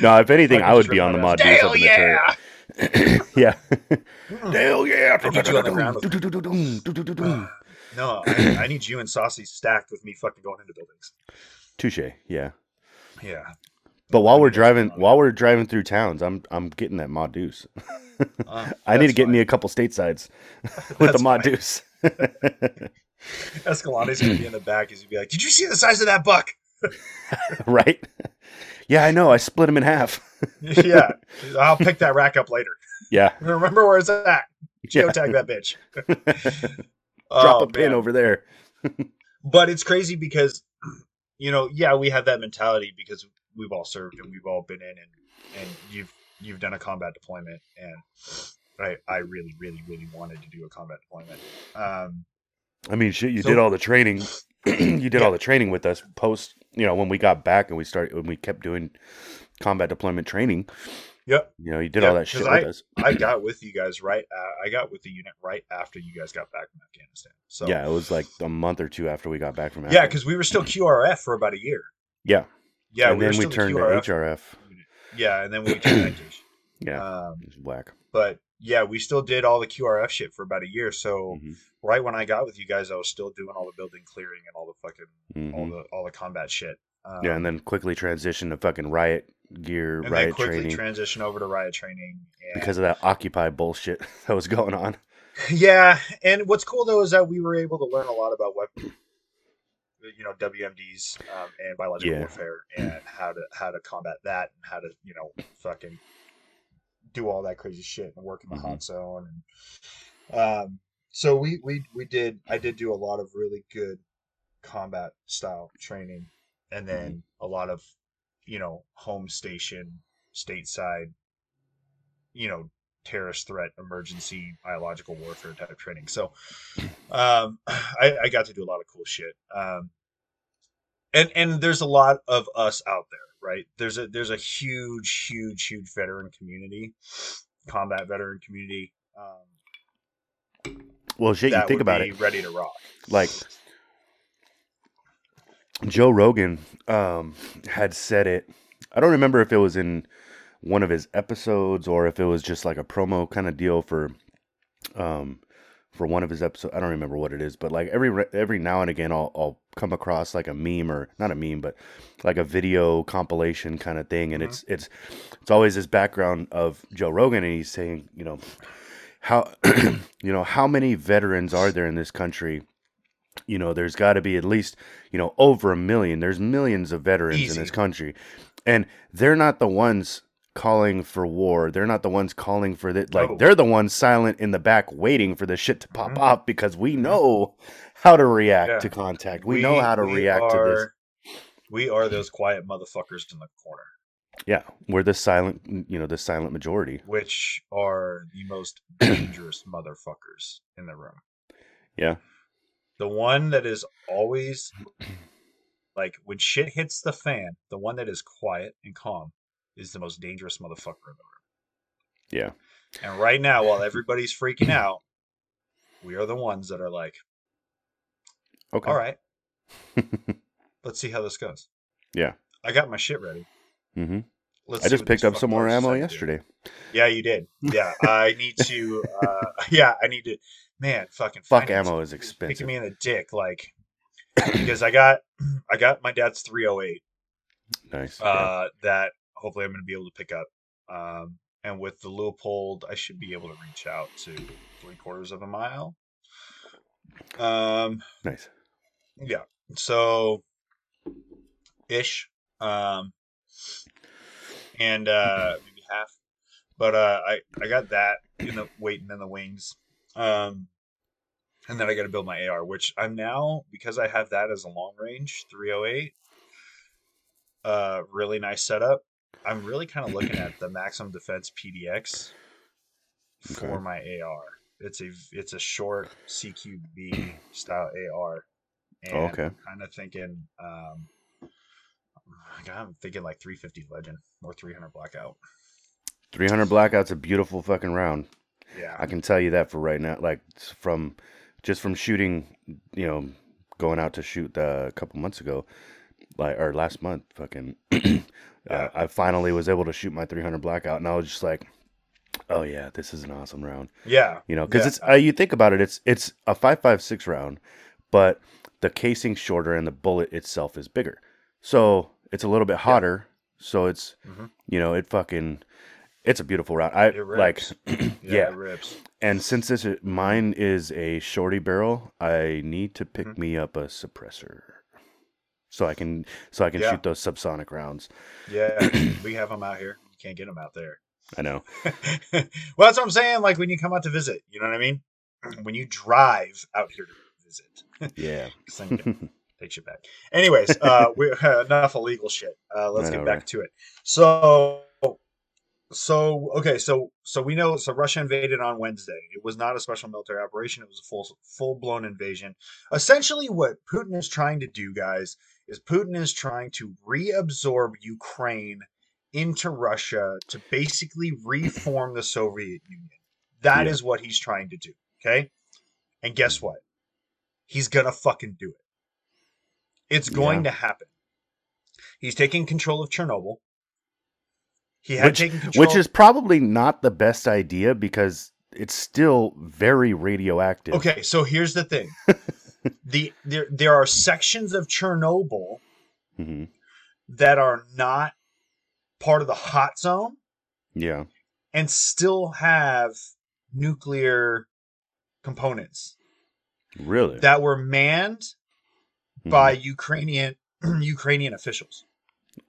[SPEAKER 2] No, if anything, I would be on the mod deuce up in the
[SPEAKER 1] yeah!
[SPEAKER 2] turret. yeah.
[SPEAKER 1] Hell yeah. I need you on the ground. no, I, I, need you and Saucy stacked with me fucking going into buildings.
[SPEAKER 2] Touche. Yeah.
[SPEAKER 1] Yeah.
[SPEAKER 2] But while we're driving, while we're driving through towns, I'm I'm getting that mod deuce. Uh, I need to get fine. me a couple statesides with the mod fine. deuce.
[SPEAKER 1] Escalante's gonna be in the back. He's gonna be like, "Did you see the size of that buck?"
[SPEAKER 2] right? Yeah, I know. I split him in half.
[SPEAKER 1] yeah, I'll pick that rack up later.
[SPEAKER 2] Yeah,
[SPEAKER 1] remember where it's at. Geotag yeah. that bitch.
[SPEAKER 2] Drop oh, a pin man. over there.
[SPEAKER 1] but it's crazy because you know, yeah, we have that mentality because we've all served and we've all been in and and you've you've done a combat deployment and I I really really really wanted to do a combat deployment. Um,
[SPEAKER 2] I mean, shit, you so, did all the training. you did yeah. all the training with us post, you know, when we got back and we started when we kept doing combat deployment training.
[SPEAKER 1] Yep.
[SPEAKER 2] You know, you did yep, all that shit
[SPEAKER 1] I,
[SPEAKER 2] with us.
[SPEAKER 1] I got with you guys right. Uh, I got with the unit right after you guys got back from Afghanistan. So
[SPEAKER 2] yeah, it was like a month or two after we got back from. Afghanistan.
[SPEAKER 1] Yeah, because we were still QRF for about a year.
[SPEAKER 2] Yeah.
[SPEAKER 1] Yeah,
[SPEAKER 2] and we then we turned the to HRF.
[SPEAKER 1] Yeah, and then we turned to
[SPEAKER 2] Yeah, um, whack.
[SPEAKER 1] But yeah, we still did all the QRF shit for about a year. So mm-hmm. right when I got with you guys, I was still doing all the building clearing and all the fucking mm-hmm. all the all the combat shit.
[SPEAKER 2] Um, yeah, and then quickly transition to fucking riot gear, and riot then quickly training.
[SPEAKER 1] transition over to riot training
[SPEAKER 2] because of that Occupy bullshit that was going on.
[SPEAKER 1] Yeah, and what's cool though is that we were able to learn a lot about weapon, you know, WMDs um, and biological yeah. warfare and how to how to combat that and how to you know fucking do all that crazy shit and work in the mm-hmm. hot zone and um, so we we we did I did do a lot of really good combat style training and then mm-hmm. a lot of you know home station stateside you know terrorist threat emergency biological warfare type training so um I, I got to do a lot of cool shit um and and there's a lot of us out there right? There's a there's a huge huge huge veteran community combat veteran community um
[SPEAKER 2] well shit you think about it.
[SPEAKER 1] ready to rock.
[SPEAKER 2] Like Joe Rogan um, had said it. I don't remember if it was in one of his episodes or if it was just like a promo kind of deal for um for one of his episodes. I don't remember what it is, but like every every now and again I'll I'll come across like a meme or not a meme, but like a video compilation kind of thing and mm-hmm. it's it's it's always this background of Joe Rogan and he's saying, you know, how you know, how many veterans are there in this country you know, there's got to be at least, you know, over a million. There's millions of veterans Easy. in this country. And they're not the ones calling for war. They're not the ones calling for that. Like, they're the ones silent in the back waiting for the shit to pop mm-hmm. up because we mm-hmm. know how to react yeah. to contact. We, we, know how to react are, to this.
[SPEAKER 1] We are those quiet motherfuckers in the corner.
[SPEAKER 2] Yeah, we're the silent, you know, the silent majority,
[SPEAKER 1] which are the most dangerous motherfuckers in the room.
[SPEAKER 2] Yeah,
[SPEAKER 1] the one that is always like when shit hits the fan, the one that is quiet and calm is the most dangerous motherfucker in
[SPEAKER 2] the room. Yeah.
[SPEAKER 1] And right now, while everybody's freaking out, we are the ones that are like, okay, all right, let's see how this goes.
[SPEAKER 2] Yeah.
[SPEAKER 1] I got my shit ready.
[SPEAKER 2] Mm-hmm. I just picked up some more ammo yesterday.
[SPEAKER 1] Yeah, you did. Yeah, I need to. Uh, yeah, I need to man, fucking
[SPEAKER 2] fuck ammo is expensive.
[SPEAKER 1] Kicking me in the dick, like because I got I got my dad's 308.
[SPEAKER 2] Nice.
[SPEAKER 1] Uh, yeah. that hopefully I'm going to be able to pick up. Um, and with the Leupold, I should be able to reach out to three quarters of a mile. Um,
[SPEAKER 2] nice.
[SPEAKER 1] Yeah. So, ish. Um, and uh, maybe half. But uh, I I got that in the waiting in the wings. Um, and then I got to build my AR, which I'm now because I have that as a long range 308. Uh, really nice setup. I'm really kind of looking at the Maxim Defense PDX for okay. my AR. It's a it's a short CQB style AR. And oh, okay. I'm kind of thinking, um, I'm thinking like 350 Legend or 300 Blackout.
[SPEAKER 2] 300 Blackout's a beautiful fucking round.
[SPEAKER 1] Yeah,
[SPEAKER 2] I can tell you that for right now. Like from just from shooting, you know, going out to shoot uh, a couple months ago, like or last month, fucking, yeah. uh, I finally was able to shoot my 300 blackout, and I was just like, oh yeah, this is an awesome round.
[SPEAKER 1] Yeah,
[SPEAKER 2] you know, because
[SPEAKER 1] yeah.
[SPEAKER 2] it's uh, you think about it, it's it's a 5.56 round, but the casing shorter and the bullet itself is bigger, so it's a little bit hotter. Yeah. So it's mm-hmm. you know it fucking it's a beautiful round. I like, yeah, yeah. rips. And since this mine is a shorty barrel, I need to pick mm-hmm. me up a suppressor, so I can so I can yeah. shoot those subsonic rounds.
[SPEAKER 1] Yeah, we have them out here. You can't get them out there.
[SPEAKER 2] I know.
[SPEAKER 1] well, that's what I'm saying. Like when you come out to visit, you know what I mean. When you drive out here to visit,
[SPEAKER 2] yeah,
[SPEAKER 1] take you back. Anyways, uh, we uh, enough illegal shit. Uh, let's know, get back right? to it. So so okay, so so we know so Russia invaded on Wednesday. It was not a special military operation. It was a full full blown invasion. Essentially, what Putin is trying to do, guys, is Putin is trying to reabsorb Ukraine into Russia to basically reform the Soviet Union. That yeah. is what he's trying to do. Okay, and guess what? He's gonna fucking do it. It's going yeah. to happen. He's taking control of Chernobyl.
[SPEAKER 2] He had which, taken control. Which is probably not the best idea because it's still very radioactive.
[SPEAKER 1] Okay, so here's the thing. the there there are sections of Chernobyl mm-hmm. that are not part of the hot zone.
[SPEAKER 2] Yeah.
[SPEAKER 1] And still have nuclear components.
[SPEAKER 2] Really?
[SPEAKER 1] That were manned mm-hmm. by Ukrainian Ukrainian officials.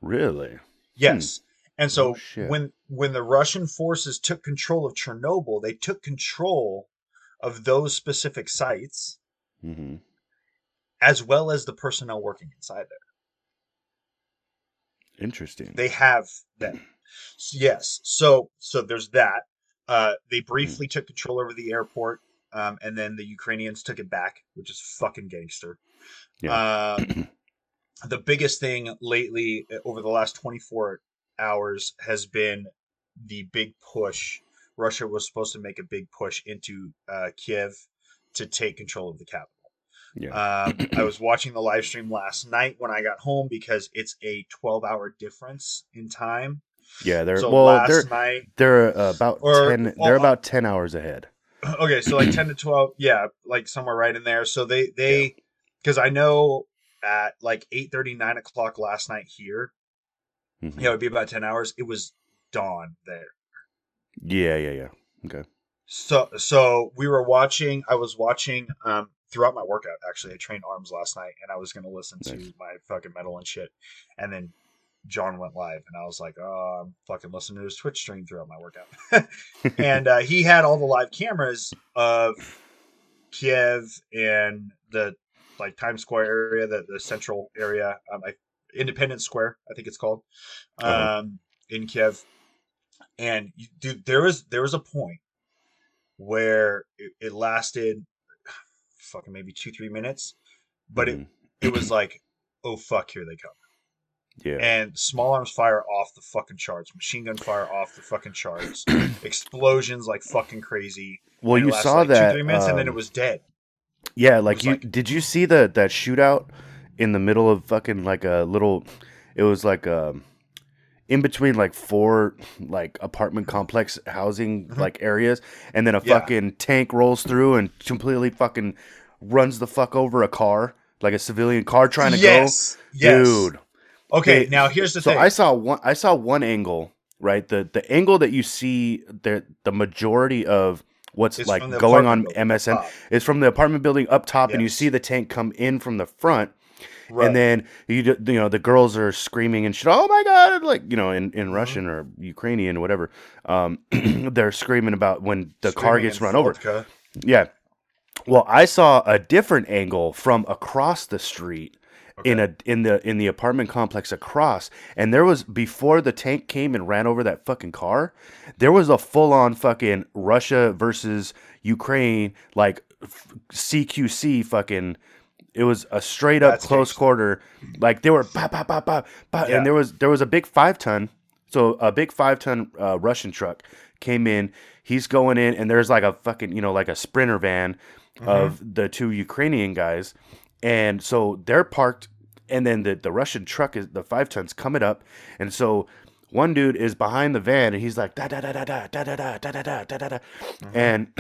[SPEAKER 2] Really?
[SPEAKER 1] Yes. Hmm. And so oh, when when the Russian forces took control of Chernobyl, they took control of those specific sites, mm-hmm. as well as the personnel working inside there.
[SPEAKER 2] Interesting.
[SPEAKER 1] They have them. yes. So so there's that. Uh, they briefly mm. took control over the airport, um, and then the Ukrainians took it back, which is fucking gangster. Yeah. Uh, the biggest thing lately uh, over the last 24 hours has been the big push. Russia was supposed to make a big push into uh, Kiev to take control of the capital. Yeah. Um, I was watching the live stream last night when I got home because it's a 12 hour difference in time.
[SPEAKER 2] Yeah, they're so well, they're night, they're uh, about or, 10 they're about 10 hours ahead.
[SPEAKER 1] Okay, so like 10 to 12, yeah, like somewhere right in there. So they they because yeah. I know at like 8 30, 9 o'clock last night here, Mm-hmm. Yeah, it would be about ten hours. It was dawn there.
[SPEAKER 2] Yeah, yeah, yeah. Okay.
[SPEAKER 1] So, so we were watching. I was watching um, throughout my workout. Actually, I trained arms last night, and I was going to listen nice. to my fucking metal and shit. And then John went live, and I was like, "Oh, I'm fucking listening to his Twitch stream throughout my workout." and uh, he had all the live cameras of Kiev and the like Times Square area, the the central area. Um, I Independence Square, I think it's called, uh-huh. um, in Kiev. And dude, there was there was a point where it, it lasted, fucking maybe two three minutes, but mm-hmm. it it was like, oh fuck, here they come.
[SPEAKER 2] Yeah.
[SPEAKER 1] And small arms fire off the fucking charts. Machine gun fire off the fucking charts. Explosions like fucking crazy.
[SPEAKER 2] Well, you saw like that two, three
[SPEAKER 1] minutes, um, and then it um, was dead.
[SPEAKER 2] Yeah, like you like, did you see the that shootout in the middle of fucking like a little. It was like um, in between like four like apartment complex housing mm-hmm. like areas, and then a yeah. fucking tank rolls through and completely fucking runs the fuck over a car, like a civilian car trying to
[SPEAKER 1] yes.
[SPEAKER 2] go. Yes. Dude.
[SPEAKER 1] Okay, they, now here's the
[SPEAKER 2] so
[SPEAKER 1] thing.
[SPEAKER 2] I saw one. I saw one angle right? The the angle that you see the the majority of what's it's like going on MSM is from the apartment building up top, yes. and you see the tank come in from the front. Right. And then you you know the girls are screaming and shit. Oh my god! Like you know in, in mm-hmm. Russian or Ukrainian or whatever, um, they're screaming about when the screaming car gets run vodka. over. Yeah. Well, I saw a different angle from across the street okay. in a in the in the apartment complex across, and there was before the tank came and ran over that fucking car, there was a full on fucking Russia versus Ukraine like CQC fucking. It was a straight up That's close quarter, like they were bah, bah, bah, bah, bah, yeah. and there was there was a big five ton, so a big five ton uh, Russian truck came in. He's going in, and there's like a fucking you know like a sprinter van mm-hmm. of the two Ukrainian guys, and so they're parked, and then the, the Russian truck is the five tons coming up, and so one dude is behind the van, and he's like da da da da da da da da da da da da da, and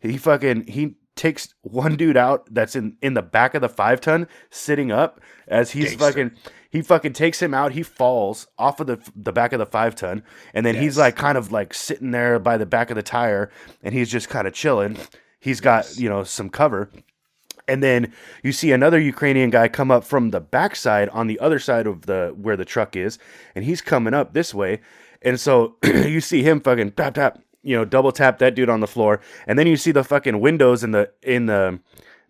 [SPEAKER 2] he fucking he takes one dude out that's in in the back of the five ton sitting up as he's Gangster. fucking he fucking takes him out he falls off of the the back of the five ton and then yes. he's like kind of like sitting there by the back of the tire and he's just kind of chilling he's got yes. you know some cover and then you see another Ukrainian guy come up from the backside on the other side of the where the truck is, and he's coming up this way. And so you see him fucking tap tap, you know, double tap that dude on the floor, and then you see the fucking windows in the in the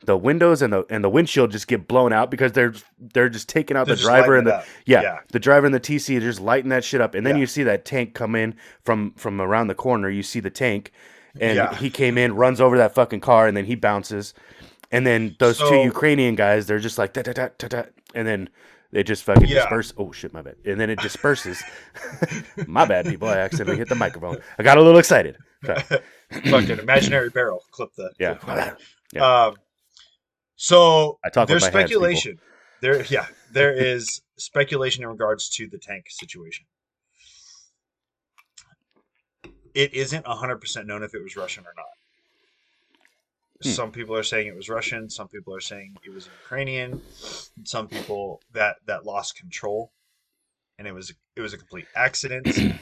[SPEAKER 2] the windows and the and the windshield just get blown out because they're they're just taking out they're the driver and the yeah, yeah, the driver and the TC just lighting that shit up and then yeah. you see that tank come in from from around the corner you see the tank and yeah. he came in runs over that fucking car and then he bounces and then those so, two Ukrainian guys, they're just like da da da da da, and then they just fucking yeah. disperse. Oh shit, my bad. And then it disperses. my bad, people. I accidentally hit the microphone. I got a little excited.
[SPEAKER 1] fucking imaginary barrel. Clip the yeah. Clip yeah. Um, so I talk there's speculation. Hands, there, yeah, there is speculation in regards to the tank situation. It isn't 100% known if it was Russian or not. Hmm. Some people are saying it was Russian. Some people are saying it was Ukrainian. Some people that that lost control, and it was it was a complete accident.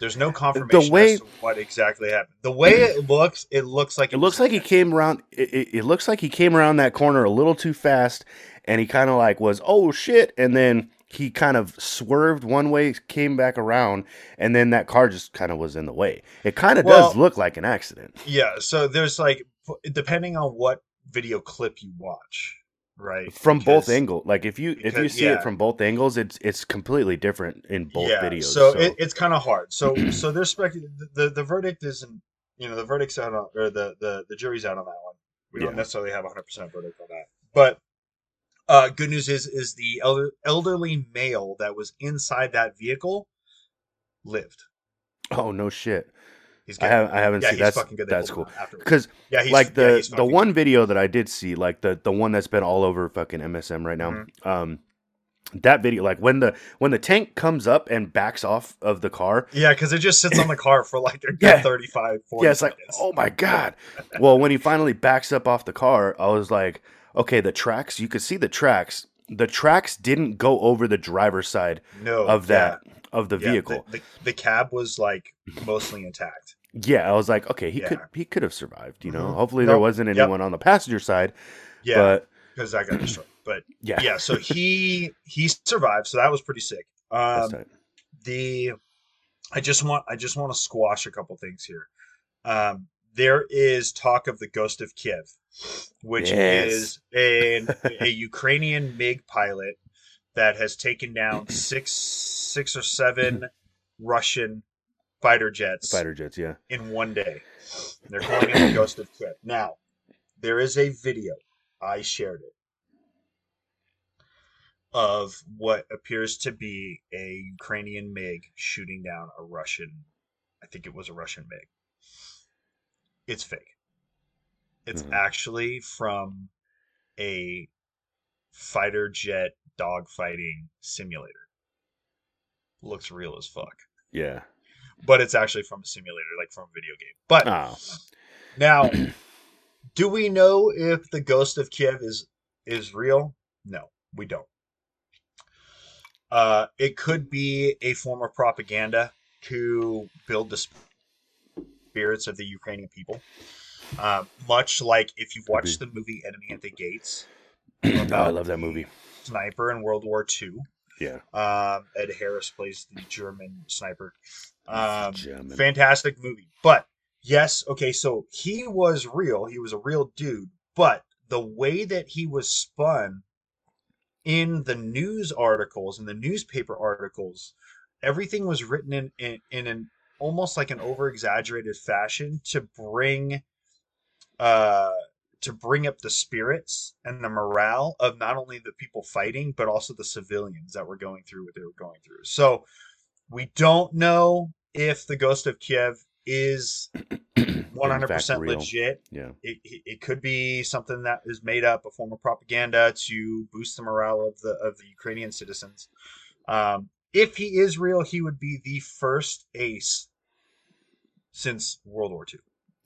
[SPEAKER 1] There's no confirmation the way, what exactly happened. The way it looks, it looks like
[SPEAKER 2] it, it looks like he came around. It, it, it, looks like he came around that corner a little too fast, and he kind of like was oh shit, and then he kind of swerved one way, came back around, and then that car just kind of was in the way. It kind of well, does look like an accident.
[SPEAKER 1] Yeah. So there's like depending on what video clip you watch, right?
[SPEAKER 2] From because, both angles. Like if you because, if you see yeah. it from both angles, it's it's completely different in both yeah, videos.
[SPEAKER 1] So, so. It, it's kind of hard. So so there's spec- the the verdict isn't you know the verdict's out on or the the the jury's out on that one. We yeah. don't necessarily have a hundred percent verdict on that, but. Uh, good news is is the elder, elderly male that was inside that vehicle lived.
[SPEAKER 2] Oh no shit! He's good. I haven't, I haven't yeah, seen that's fucking good. that's cool because yeah, like the yeah, the one good. video that I did see, like the the one that's been all over fucking MSM right now. Mm-hmm. Um, that video, like when the when the tank comes up and backs off of the car,
[SPEAKER 1] yeah, because it just sits on the car for like yeah. 35, 40
[SPEAKER 2] yeah, it's like oh my god. well, when he finally backs up off the car, I was like, okay, the tracks. You could see the tracks. The tracks didn't go over the driver's side no, of that of the vehicle.
[SPEAKER 1] The, the, the cab was like mostly intact.
[SPEAKER 2] Yeah, I was like, okay, he yeah. could he could have survived. You know, mm-hmm. hopefully nope. there wasn't anyone yep. on the passenger side. Yeah, but
[SPEAKER 1] because I got destroyed. But yeah, yeah. So he he survived. So that was pretty sick. Um, the I just want I just want to squash a couple things here. Um, there is talk of the Ghost of Kiev, which yes. is a a Ukrainian MiG pilot that has taken down six six or seven Russian fighter jets.
[SPEAKER 2] Fighter jets, yeah.
[SPEAKER 1] In one day. They're calling it the Ghost of Kiev. Now, there is a video. I shared it. Of what appears to be a Ukrainian MiG shooting down a Russian, I think it was a Russian MiG. It's fake. It's mm-hmm. actually from a fighter jet dogfighting simulator. Looks real as fuck.
[SPEAKER 2] Yeah
[SPEAKER 1] but it's actually from a simulator, like from a video game. But oh. now, do we know if the Ghost of Kiev is is real? No, we don't. Uh, it could be a form of propaganda to build the spirits of the Ukrainian people. Uh, much like if you've watched the movie Enemy at the Gates.
[SPEAKER 2] oh, I love that movie.
[SPEAKER 1] Sniper in World War II.
[SPEAKER 2] Yeah.
[SPEAKER 1] Um, Ed Harris plays the German sniper. Um, German. Fantastic movie. But yes, okay, so he was real. He was a real dude. But the way that he was spun in the news articles and the newspaper articles, everything was written in, in, in an almost like an over exaggerated fashion to bring uh to bring up the spirits and the morale of not only the people fighting but also the civilians that were going through what they were going through. So we don't know if the ghost of Kiev is 100% legit.
[SPEAKER 2] Yeah.
[SPEAKER 1] It, it could be something that is made up, a form of propaganda to boost the morale of the of the Ukrainian citizens. Um, if he is real, he would be the first ace since World War II.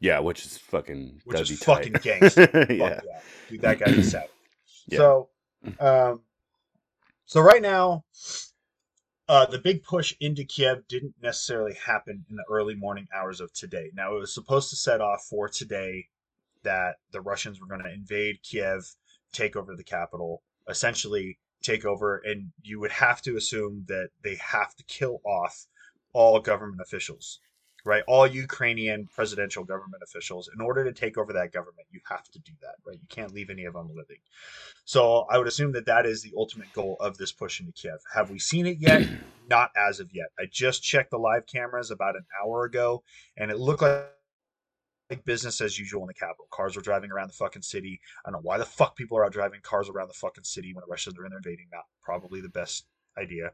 [SPEAKER 2] Yeah, which is fucking
[SPEAKER 1] which is fucking gangster. yeah. yeah. dude, that guy is savage. Yeah. So, um, so right now, uh, the big push into Kiev didn't necessarily happen in the early morning hours of today. Now, it was supposed to set off for today that the Russians were going to invade Kiev, take over the capital, essentially take over, and you would have to assume that they have to kill off all government officials right? All Ukrainian presidential government officials, in order to take over that government, you have to do that, right? You can't leave any of them living. So I would assume that that is the ultimate goal of this push into Kiev. Have we seen it yet? Not as of yet. I just checked the live cameras about an hour ago, and it looked like like business as usual in the capital. Cars were driving around the fucking city. I don't know why the fuck people are out driving cars around the fucking city when the Russians are in there invading. Not probably the best idea.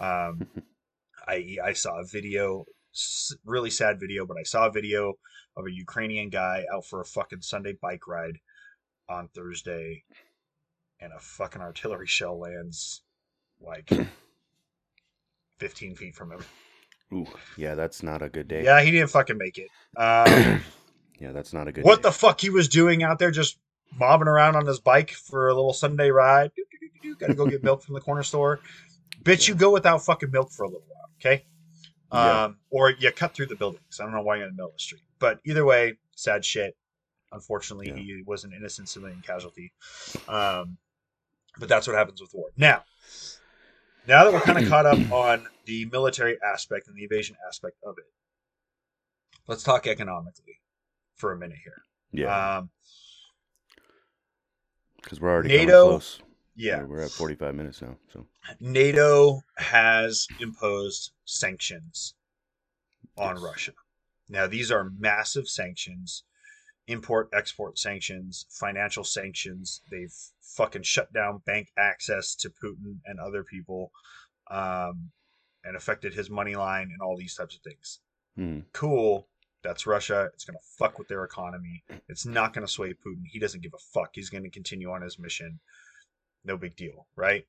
[SPEAKER 1] Um, I I saw a video really sad video, but I saw a video of a Ukrainian guy out for a fucking Sunday bike ride on Thursday, and a fucking artillery shell lands like 15 feet from him.
[SPEAKER 2] Ooh, yeah, that's not a good day.
[SPEAKER 1] Yeah, he didn't fucking make it. Um,
[SPEAKER 2] yeah, that's not a good.
[SPEAKER 1] What
[SPEAKER 2] day.
[SPEAKER 1] the fuck he was doing out there, just mobbing around on his bike for a little Sunday ride? Got to go get milk from the corner store. Bitch, you go without fucking milk for a little while, okay? Yeah. Um, or you cut through the buildings. I don't know why you're in the middle of the street, but either way, sad shit. Unfortunately, yeah. he was an innocent civilian casualty. Um, but that's what happens with war. Now, now that we're kind of caught up on the military aspect and the invasion aspect of it, let's talk economically for a minute here.
[SPEAKER 2] Yeah.
[SPEAKER 1] Um,
[SPEAKER 2] because we're already NATO, close.
[SPEAKER 1] Yeah,
[SPEAKER 2] we're at 45 minutes now. So
[SPEAKER 1] NATO has imposed sanctions on yes. Russia. Now these are massive sanctions, import export sanctions, financial sanctions. They've fucking shut down bank access to Putin and other people, um, and affected his money line and all these types of things.
[SPEAKER 2] Hmm.
[SPEAKER 1] Cool. That's Russia. It's going to fuck with their economy. It's not going to sway Putin. He doesn't give a fuck. He's going to continue on his mission no big deal, right?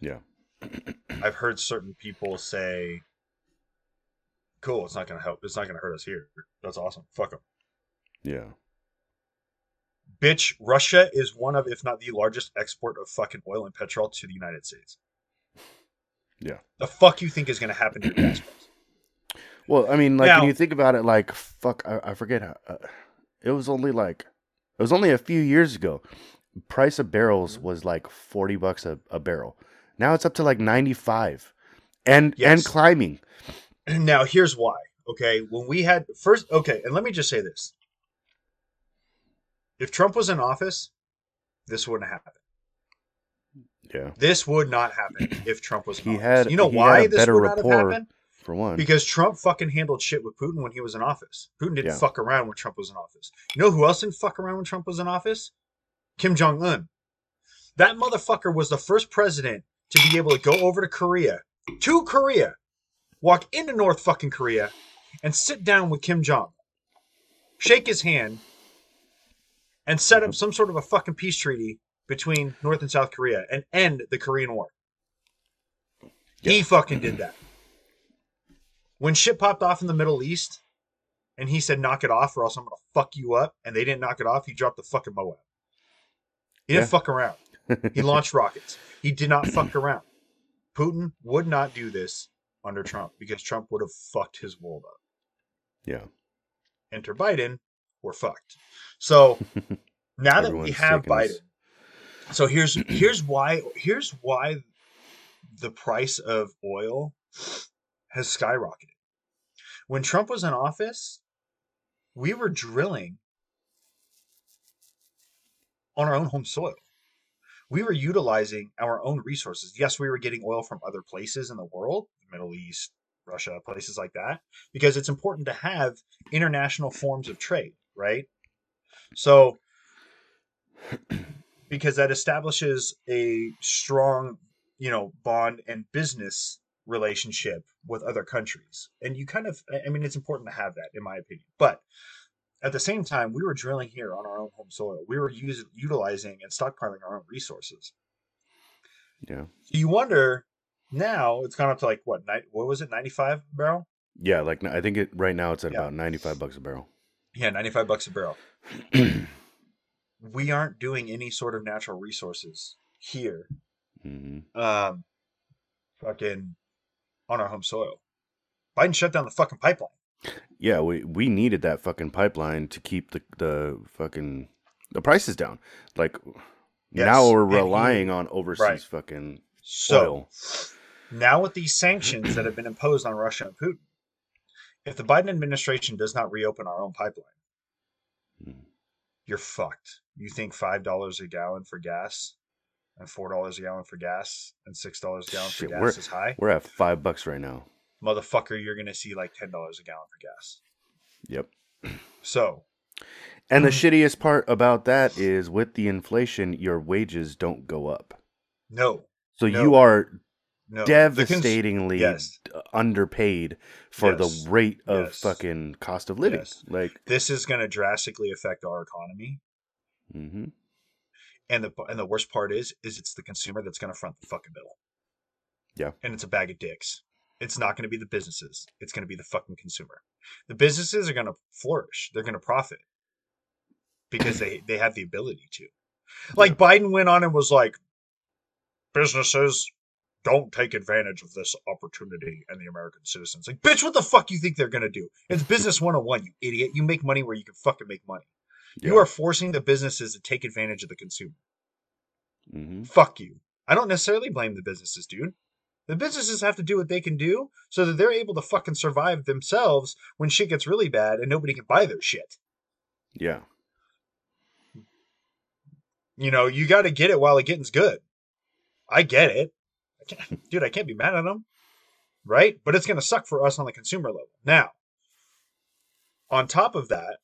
[SPEAKER 2] Yeah.
[SPEAKER 1] I've heard certain people say, "Cool, it's not going to help. It's not going to hurt us here. That's awesome. Fuck them."
[SPEAKER 2] Yeah.
[SPEAKER 1] Bitch, Russia is one of, if not the largest export of fucking oil and petrol to the United States.
[SPEAKER 2] Yeah.
[SPEAKER 1] The fuck you think is going to happen to your gas price?
[SPEAKER 2] Well, I mean, like now, when you think about it, like fuck, I, I forget how. Uh, it was only like it was only a few years ago price of barrels mm-hmm. was like 40 bucks a, a barrel. Now it's up to like 95 and yes. and climbing.
[SPEAKER 1] Now here's why. Okay, when we had first okay, and let me just say this. If Trump was in office, this wouldn't happen.
[SPEAKER 2] Yeah.
[SPEAKER 1] This would not happen if Trump was in he office. Had, you know why this would not have happened?
[SPEAKER 2] For one.
[SPEAKER 1] Because Trump fucking handled shit with Putin when he was in office. Putin didn't yeah. fuck around when Trump was in office. You know who else didn't fuck around when Trump was in office? Kim Jong un. That motherfucker was the first president to be able to go over to Korea, to Korea, walk into North fucking Korea, and sit down with Kim Jong, shake his hand, and set up some sort of a fucking peace treaty between North and South Korea and end the Korean War. Yeah. He fucking did that. When shit popped off in the Middle East, and he said, "Knock it off, or else I'm gonna fuck you up," and they didn't knock it off, he dropped the fucking MOAB. He didn't yeah. fuck around. He launched rockets. He did not fuck around. Putin would not do this under Trump because Trump would have fucked his world up.
[SPEAKER 2] Yeah.
[SPEAKER 1] Enter Biden, we're fucked. So now that we have Biden, us. so here's here's why here's why the price of oil has skyrocketed. When Trump was in office, we were drilling on our own home soil. We were utilizing our own resources. Yes, we were getting oil from other places in the world, Middle East, Russia, places like that, because it's important to have international forms of trade, right? So, because that establishes a strong, you know, bond and business relationship with other countries. And you kind of, I mean, it's important to have that, in my opinion. But at the same time, we were drilling here on our own home soil. We were using, utilizing and stockpiling our own resources.
[SPEAKER 2] Yeah.
[SPEAKER 1] So you wonder now it's gone up to like what? night? What was it? Ninety five barrel.
[SPEAKER 2] Yeah, like I think it right now it's at yeah. about ninety five bucks a barrel.
[SPEAKER 1] Yeah, ninety five bucks a barrel. we aren't doing any sort of natural resources here. Mm-hmm. Um, fucking on our home soil. Biden shut down the fucking pipeline.
[SPEAKER 2] Yeah, we we needed that fucking pipeline to keep the the fucking the prices down. Like yes. now we're relying he, on overseas right. fucking so, oil.
[SPEAKER 1] Now with these sanctions that have been imposed on Russia and Putin, if the Biden administration does not reopen our own pipeline, hmm. you're fucked. You think five dollars a gallon for gas and four dollars a gallon for gas and six dollars a gallon Shit, for gas is high?
[SPEAKER 2] We're at five bucks right now
[SPEAKER 1] motherfucker, you're gonna see like ten dollars a gallon for gas.
[SPEAKER 2] Yep.
[SPEAKER 1] So,
[SPEAKER 2] and the shittiest part about that is with the inflation, your wages don't go up.
[SPEAKER 1] No.
[SPEAKER 2] So
[SPEAKER 1] no,
[SPEAKER 2] you are no. devastatingly cons- yes. underpaid for yes. the rate of yes. fucking cost of living. Like
[SPEAKER 1] this is going to drastically affect our economy. Mm-hmm. And the and the worst part is, is it's the consumer that's going to front the fucking bill.
[SPEAKER 2] Yeah.
[SPEAKER 1] And it's a bag of dicks. It's not going to be the businesses. It's going to be the fucking consumer. The businesses are going to flourish. They're going to profit because they they have the ability to. Like Biden went on and was like, businesses don't take advantage of this opportunity and the American citizens. Like, bitch, what the fuck you think they're gonna do? It's business 101, you idiot. You make money where you can fucking make money. Yeah. You are forcing the businesses to take advantage of the consumer. Mm-hmm. Fuck you. I don't necessarily blame the businesses, dude. The businesses have to do what they can do so that they're able to fucking survive themselves when shit gets really bad and nobody can buy their shit.
[SPEAKER 2] Yeah.
[SPEAKER 1] You know, you got to get it while it getting's good. I get it. I dude, I can't be mad at them. Right? But it's going to suck for us on the consumer level. Now, on top of that,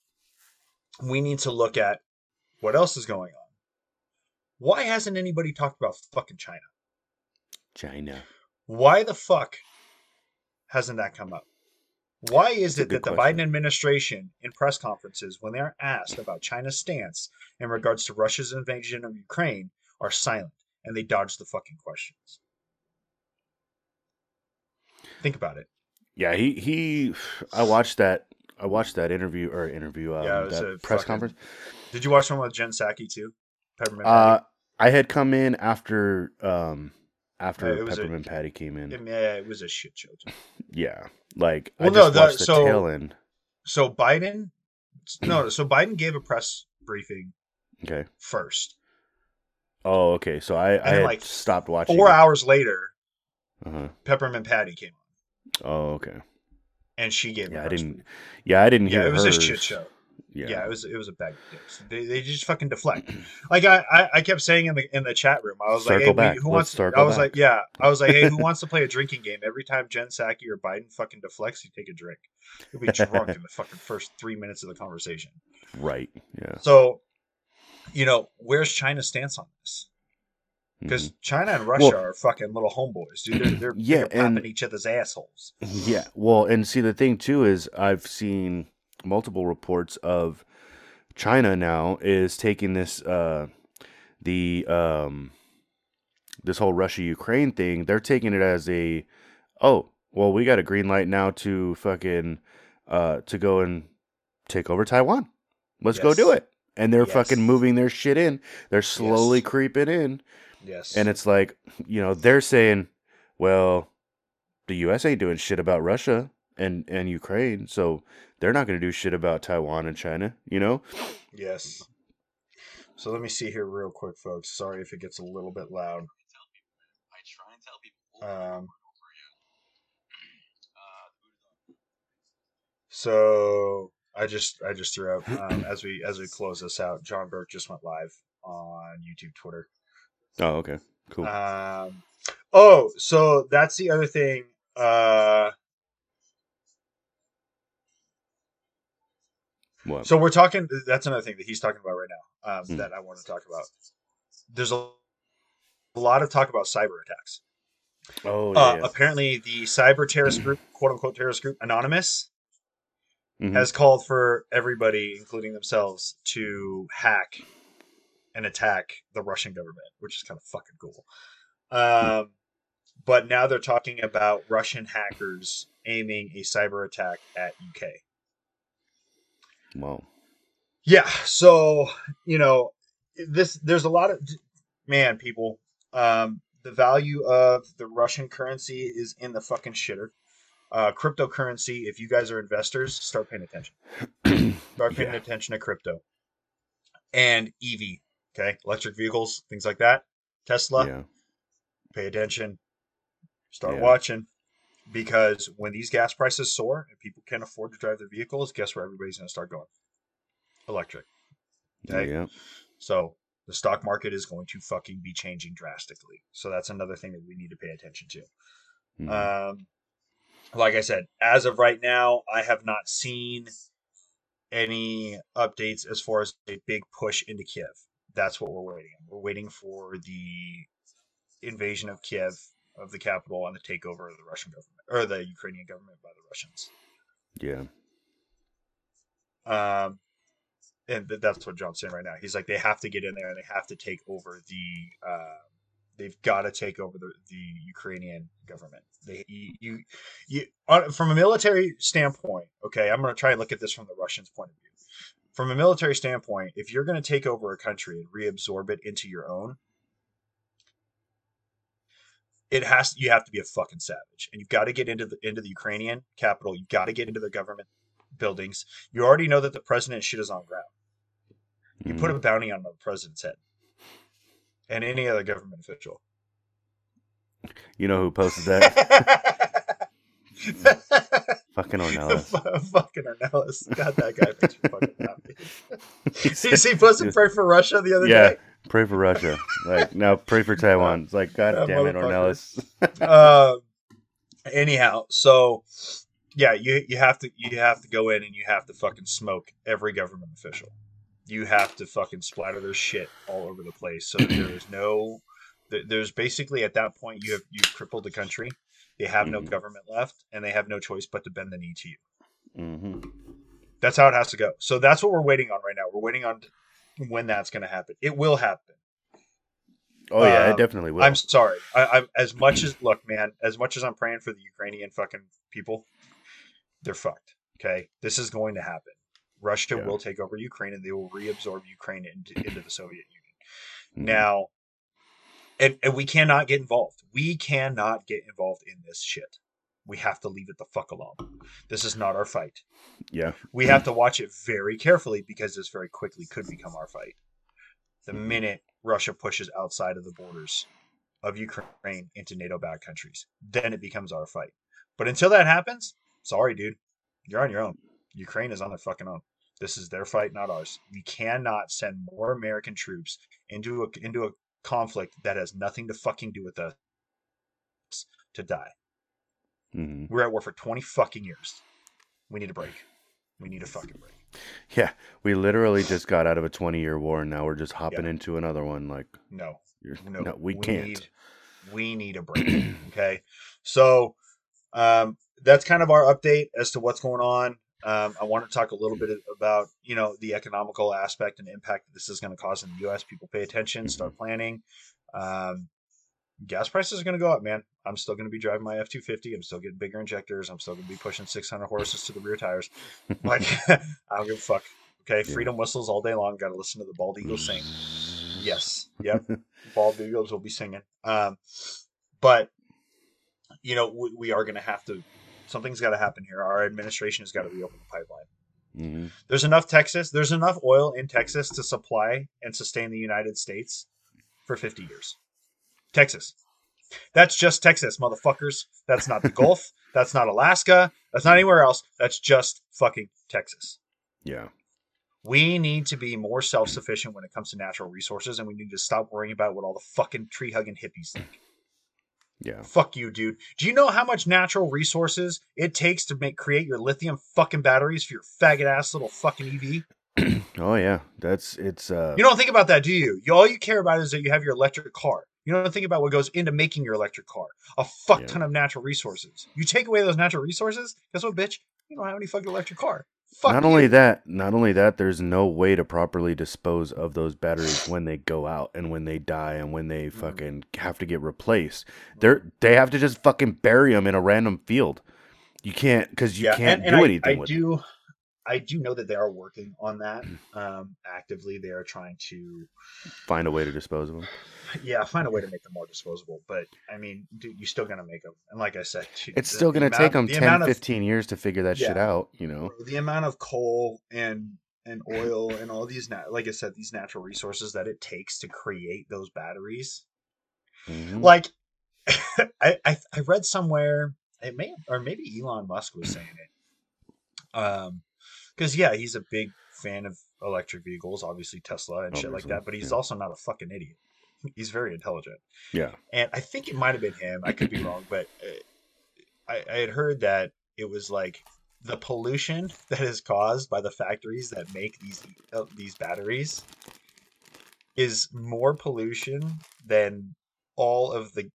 [SPEAKER 1] we need to look at what else is going on. Why hasn't anybody talked about fucking China?
[SPEAKER 2] China.
[SPEAKER 1] Why the fuck hasn't that come up? Why is it that the question. Biden administration, in press conferences, when they are asked about China's stance in regards to Russia's invasion of Ukraine, are silent and they dodge the fucking questions? Think about it.
[SPEAKER 2] Yeah, he he. I watched that. I watched that interview or interview. Um, yeah, that press fucking, conference.
[SPEAKER 1] Did you watch one with Jen Psaki too?
[SPEAKER 2] Peppermint. Uh, I had come in after um after Peppermint a, Patty came in.
[SPEAKER 1] Yeah, it was a shit show.
[SPEAKER 2] Yeah, like well, I no, the, the
[SPEAKER 1] so, tail end. So Biden, no, so Biden gave a press briefing.
[SPEAKER 2] Okay.
[SPEAKER 1] First.
[SPEAKER 2] Oh, okay. So I, I like stopped watching.
[SPEAKER 1] Four it. hours later, uh-huh. Peppermint Patty came
[SPEAKER 2] on. Oh, okay.
[SPEAKER 1] And she gave.
[SPEAKER 2] Yeah, I didn't. Briefing. Yeah, I didn't hear. Yeah, it was hers.
[SPEAKER 1] a shit show. Yeah. yeah, it was it was a bag of dicks. They, they just fucking deflect. like I, I, I kept saying in the in the chat room, I was circle like, hey, who Let's wants? To, I was back. like, yeah, I was like, hey, who wants to play a drinking game? Every time Jen Psaki or Biden fucking deflects, you take a drink. You'll be drunk in the fucking first three minutes of the conversation.
[SPEAKER 2] Right. Yeah.
[SPEAKER 1] So, you know, where's China's stance on this? Because mm-hmm. China and Russia well, are fucking little homeboys, dude. They're, they're, yeah, they're popping and, each other's assholes.
[SPEAKER 2] Yeah. Well, and see, the thing too is, I've seen multiple reports of China now is taking this uh, the um, this whole Russia Ukraine thing. They're taking it as a oh well, we got a green light now to fucking uh, to go and take over Taiwan. Let's yes. go do it. And they're yes. fucking moving their shit in. They're slowly yes. creeping in.
[SPEAKER 1] Yes.
[SPEAKER 2] And it's like, you know, they're saying, well, the U.S. ain't doing shit about Russia and and Ukraine, so they're not going to do shit about Taiwan and China. You know?
[SPEAKER 1] Yes. So let me see here real quick, folks. Sorry if it gets a little bit loud. Um, so I just I just threw out um, as we as we close this out. John Burke just went live on YouTube, Twitter.
[SPEAKER 2] Oh, okay, cool.
[SPEAKER 1] Um, oh, so that's the other thing. Uh,
[SPEAKER 2] what?
[SPEAKER 1] So we're talking. That's another thing that he's talking about right now um, mm. that I want to talk about. There's a, a lot of talk about cyber attacks.
[SPEAKER 2] Oh,
[SPEAKER 1] uh, yeah. apparently the cyber terrorist group, quote unquote terrorist group, Anonymous, mm-hmm. has called for everybody, including themselves, to hack and attack the Russian government, which is kind of fucking cool. Um, but now they're talking about Russian hackers aiming a cyber attack at UK.
[SPEAKER 2] Wow.
[SPEAKER 1] Yeah, so you know, this there's a lot of man people. Um, the value of the Russian currency is in the fucking shitter. Uh, cryptocurrency, if you guys are investors, start paying attention. start paying yeah. attention to crypto and EV. Okay, electric vehicles, things like that. Tesla. Yeah. Pay attention. Start yeah. watching because when these gas prices soar and people can't afford to drive their vehicles, guess where everybody's going to start going? Electric. Okay. Yeah. So the stock market is going to fucking be changing drastically. So that's another thing that we need to pay attention to. Mm-hmm. Um, like I said, as of right now, I have not seen any updates as far as a big push into Kiev. That's what we're waiting. We're waiting for the invasion of Kiev, of the capital, and the takeover of the Russian government or the Ukrainian government by the Russians.
[SPEAKER 2] Yeah.
[SPEAKER 1] Um, and that's what John's saying right now. He's like, they have to get in there and they have to take over the. Uh, they've got to take over the, the Ukrainian government. They you you, you on, from a military standpoint. Okay, I'm going to try and look at this from the Russians' point of view. From a military standpoint, if you're going to take over a country and reabsorb it into your own, it has you have to be a fucking savage, and you've got to get into the into the Ukrainian capital. You've got to get into their government buildings. You already know that the president shit is on ground. You mm. put a bounty on the president's head and any other government official.
[SPEAKER 2] You know who posted that? fucking Ornelas.
[SPEAKER 1] F- fucking Ornelas. God, that guy makes me fucking happy. See, he posted pray for Russia the other yeah, day.
[SPEAKER 2] Pray for Russia. Like now, pray for Taiwan. It's like God damn it, Ornelas.
[SPEAKER 1] uh, anyhow, so yeah, you you have to you have to go in and you have to fucking smoke every government official you have to fucking splatter their shit all over the place. So there's no, there's basically at that point you have you crippled the country. They have mm-hmm. no government left, and they have no choice but to bend the knee to you.
[SPEAKER 2] Mm-hmm.
[SPEAKER 1] That's how it has to go. So that's what we're waiting on right now. We're waiting on when that's going to happen. It will happen.
[SPEAKER 2] Oh yeah, um, it definitely will.
[SPEAKER 1] I'm sorry. I, am as much as look, man. As much as I'm praying for the Ukrainian fucking people, they're fucked. Okay, this is going to happen. Russia yeah. will take over Ukraine and they will reabsorb Ukraine into, into the Soviet Union. Mm-hmm. Now, and, and we cannot get involved. We cannot get involved in this shit. We have to leave it the fuck alone. This is not our fight.
[SPEAKER 2] Yeah.
[SPEAKER 1] We have to watch it very carefully because this very quickly could become our fight. The mm-hmm. minute Russia pushes outside of the borders of Ukraine into NATO backed countries, then it becomes our fight. But until that happens, sorry, dude, you're on your own. Ukraine is on their fucking own. This is their fight, not ours. We cannot send more American troops into a into a conflict that has nothing to fucking do with us to die.
[SPEAKER 2] Mm-hmm.
[SPEAKER 1] We're at war for twenty fucking years. We need a break. We need a fucking break.
[SPEAKER 2] Yeah, we literally just got out of a twenty-year war, and now we're just hopping yeah. into another one. Like,
[SPEAKER 1] no, no,
[SPEAKER 2] no, we, we can't.
[SPEAKER 1] Need, we need a break. okay, so um, that's kind of our update as to what's going on. Um, I want to talk a little bit about you know the economical aspect and impact that this is going to cause in the U.S. People pay attention, mm-hmm. start planning. Um, gas prices are going to go up, man. I'm still going to be driving my F two fifty. I'm still getting bigger injectors. I'm still going to be pushing 600 horses to the rear tires. Like I don't give a fuck. Okay, yeah. freedom whistles all day long. Got to listen to the bald eagles sing. Yes, yep. bald eagles will be singing. Um, but you know, we, we are going to have to. Something's got to happen here. Our administration has got to reopen the pipeline. Mm-hmm. There's enough Texas. There's enough oil in Texas to supply and sustain the United States for 50 years. Texas. That's just Texas, motherfuckers. That's not the Gulf. That's not Alaska. That's not anywhere else. That's just fucking Texas.
[SPEAKER 2] Yeah.
[SPEAKER 1] We need to be more self sufficient when it comes to natural resources, and we need to stop worrying about what all the fucking tree hugging hippies think.
[SPEAKER 2] Yeah.
[SPEAKER 1] Fuck you, dude. Do you know how much natural resources it takes to make create your lithium fucking batteries for your faggot ass little fucking
[SPEAKER 2] EV? oh yeah, that's it's. uh
[SPEAKER 1] You don't think about that, do you? you? All you care about is that you have your electric car. You don't think about what goes into making your electric car. A fuck yeah. ton of natural resources. You take away those natural resources, guess what, bitch? You don't have any fucking electric car.
[SPEAKER 2] Fuck not you. only that, not only that, there's no way to properly dispose of those batteries when they go out and when they die and when they mm-hmm. fucking have to get replaced. They're they have to just fucking bury them in a random field. You can't because you yeah, can't and, and do I, anything.
[SPEAKER 1] I
[SPEAKER 2] with
[SPEAKER 1] do. Them. I do know that they are working on that um, actively. They are trying to
[SPEAKER 2] find a way to dispose of them.
[SPEAKER 1] Yeah, find a way to make them more disposable. But I mean, dude, you're still gonna make them. And like I said,
[SPEAKER 2] dude, it's the, still gonna the take amount, them 10, 15 years to figure that yeah, shit out. You know,
[SPEAKER 1] the amount of coal and and oil and all these, nat- like I said, these natural resources that it takes to create those batteries. Mm-hmm. Like, I, I I read somewhere it may or maybe Elon Musk was saying it. Um, because yeah, he's a big fan of electric vehicles, obviously Tesla and obviously, shit like that. But he's yeah. also not a fucking idiot. He's very intelligent.
[SPEAKER 2] Yeah,
[SPEAKER 1] and I think it might have been him. I could be wrong, but uh, I, I had heard that it was like the pollution that is caused by the factories that make these uh, these batteries is more pollution than all of the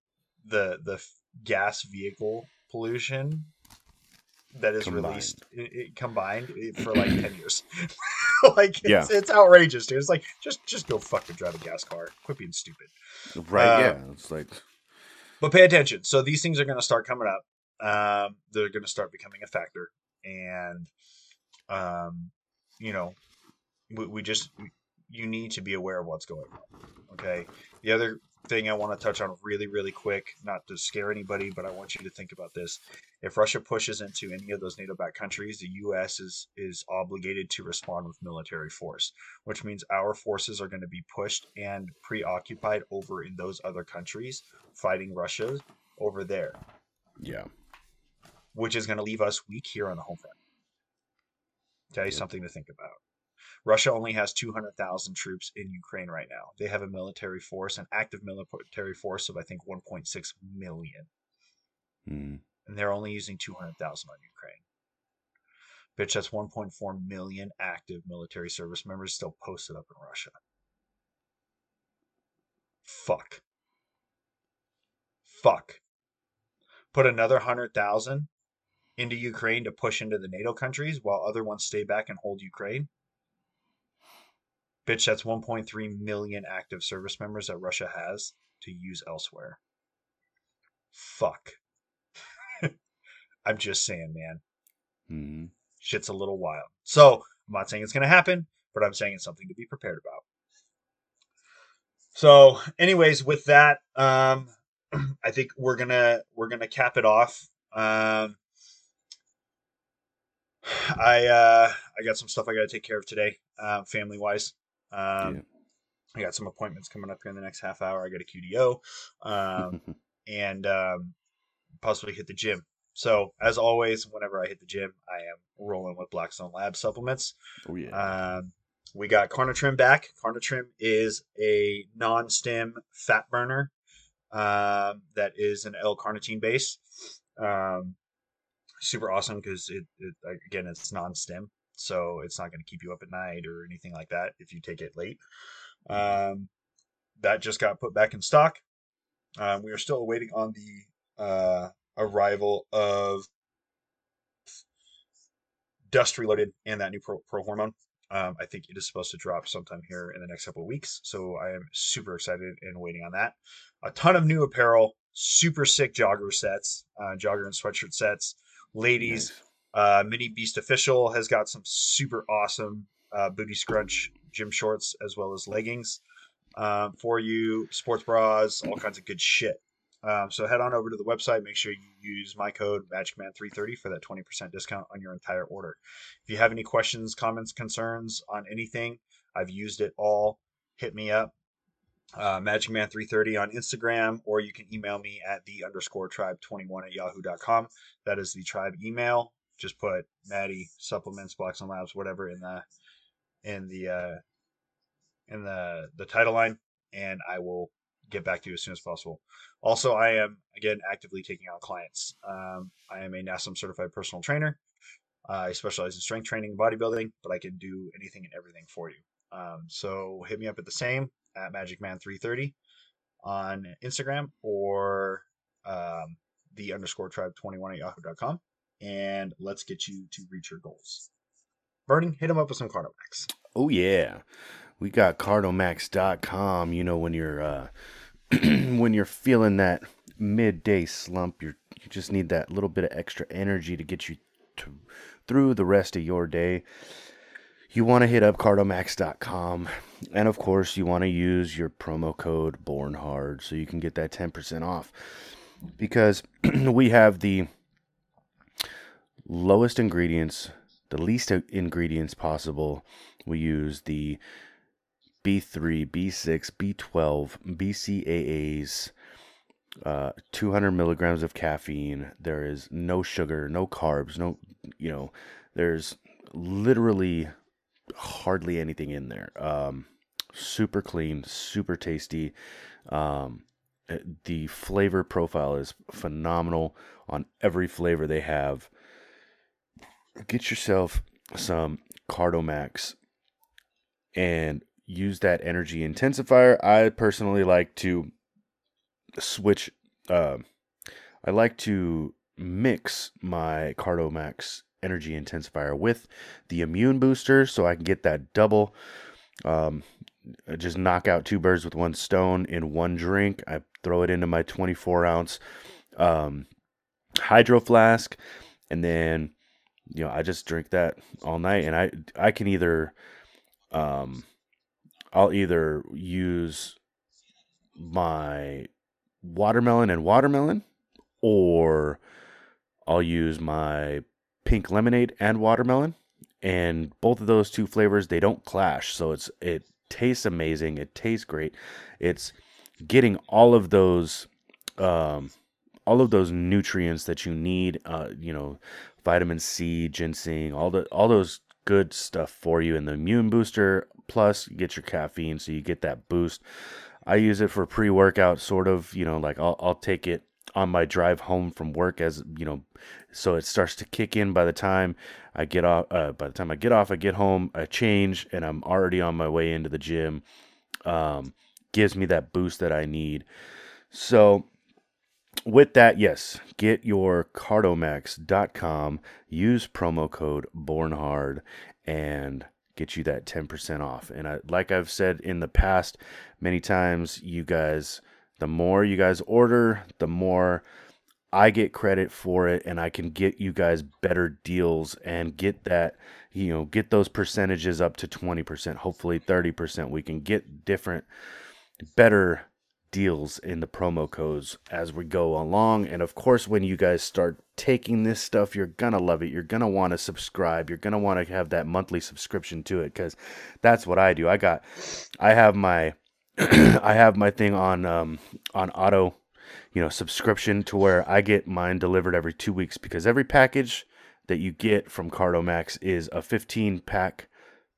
[SPEAKER 1] the the gas vehicle pollution that is combined. released it, it combined for like 10 years. Like it's, yeah. it's outrageous dude. It's like just just go fucking drive a gas car quit being stupid.
[SPEAKER 2] Right uh, yeah it's like
[SPEAKER 1] but pay attention. So these things are going to start coming up. Um, they're going to start becoming a factor. And um, you know we, we just you need to be aware of what's going on okay? The other thing I want to touch on really, really quick, not to scare anybody, but I want you to think about this. If Russia pushes into any of those NATO-backed countries, the U.S. is is obligated to respond with military force, which means our forces are going to be pushed and preoccupied over in those other countries, fighting Russia over there.
[SPEAKER 2] Yeah.
[SPEAKER 1] Which is going to leave us weak here on the home front. Okay, yeah. something to think about. Russia only has 200,000 troops in Ukraine right now. They have a military force, an active military force of I think 1.6 million. Mm. And they're only using 200,000 on Ukraine. Bitch, that's 1.4 million active military service members still posted up in Russia. Fuck. Fuck. Put another 100,000 into Ukraine to push into the NATO countries while other ones stay back and hold Ukraine. Bitch, that's 1.3 million active service members that Russia has to use elsewhere. Fuck. I'm just saying, man. Mm-hmm. Shit's a little wild. So, I'm not saying it's going to happen, but I'm saying it's something to be prepared about. So, anyways, with that, um, I think we're gonna we're gonna cap it off. Um, I uh, I got some stuff I got to take care of today, uh, family wise. Um, yeah. I got some appointments coming up here in the next half hour. I got a QDO, um, and um, possibly hit the gym. So as always, whenever I hit the gym, I am rolling with Blackstone Lab supplements.
[SPEAKER 2] Oh yeah.
[SPEAKER 1] Um, we got Carnitrim back. Carnitrim is a non-stim fat burner um, that is an L-carnitine base. Um, super awesome because it, it, again it's non-stim so it's not going to keep you up at night or anything like that if you take it late. Um, that just got put back in stock. Um, we are still waiting on the uh, arrival of Dust Reloaded and that new pro, pro hormone. Um, I think it is supposed to drop sometime here in the next couple of weeks. So I am super excited and waiting on that. A ton of new apparel, super sick jogger sets, uh, jogger and sweatshirt sets. Ladies, nice. Uh, Mini Beast Official has got some super awesome uh, booty scrunch gym shorts as well as leggings um, for you, sports bras, all kinds of good shit. Um, so head on over to the website. Make sure you use my code MagicMan330 for that 20% discount on your entire order. If you have any questions, comments, concerns on anything, I've used it all. Hit me up, uh, MagicMan330 on Instagram, or you can email me at the underscore tribe 21 at yahoo.com. That is the tribe email. Just put Maddie supplements, blocks and labs, whatever in the in the uh, in the the title line, and I will get back to you as soon as possible. Also, I am again actively taking on clients. Um, I am a NASM certified personal trainer. Uh, I specialize in strength training and bodybuilding, but I can do anything and everything for you. Um, so hit me up at the same at MagicMan330 on Instagram or um, the underscore tribe 21 at yahoo.com. And let's get you to reach your goals. Bernie, hit him up with some Cardomax.
[SPEAKER 2] Oh, yeah. We got cardomax.com. You know, when you're uh, when you're feeling that midday slump, you you just need that little bit of extra energy to get you to, through the rest of your day. You want to hit up cardomax.com. And of course, you want to use your promo code BORNHARD so you can get that 10% off. Because we have the lowest ingredients, the least ingredients possible. We use the B3, B6, B12, BCAAs, uh, 200 milligrams of caffeine. There is no sugar, no carbs, no, you know, there's literally hardly anything in there. Um, super clean, super tasty. Um, eh, the flavor profile is phenomenal on every flavor they have. Get yourself some Cardomax and use that energy intensifier. I personally like to switch. Uh, I like to mix my Cardomax energy intensifier with the immune booster so I can get that double. Um, just knock out two birds with one stone in one drink. I throw it into my 24 ounce um, hydro flask, and then you know I just drink that all night. And I I can either um, I'll either use my watermelon and watermelon, or I'll use my pink lemonade and watermelon. And both of those two flavors they don't clash, so it's it tastes amazing. It tastes great. It's getting all of those um, all of those nutrients that you need. Uh, you know, vitamin C, ginseng, all the all those good stuff for you. In the immune booster plus you get your caffeine so you get that boost. I use it for pre-workout sort of you know like i'll, I'll take it on my drive home from work as you know so it starts to kick in by the time i get off uh, by the time i get off i get home i change and i'm already on my way into the gym. Um, gives me that boost that i need. So with that yes get your cardomax.com use promo code bornhard and get you that 10% off. And I, like I've said in the past many times, you guys, the more you guys order, the more I get credit for it and I can get you guys better deals and get that, you know, get those percentages up to 20%, hopefully 30%. We can get different, better deals in the promo codes as we go along. And of course, when you guys start taking this stuff, you're going to love it. You're going to want to subscribe. You're going to want to have that monthly subscription to it because that's what I do. I got, I have my, I have my thing on, um, on auto, you know, subscription to where I get mine delivered every two weeks because every package that you get from Cardomax is a 15 pack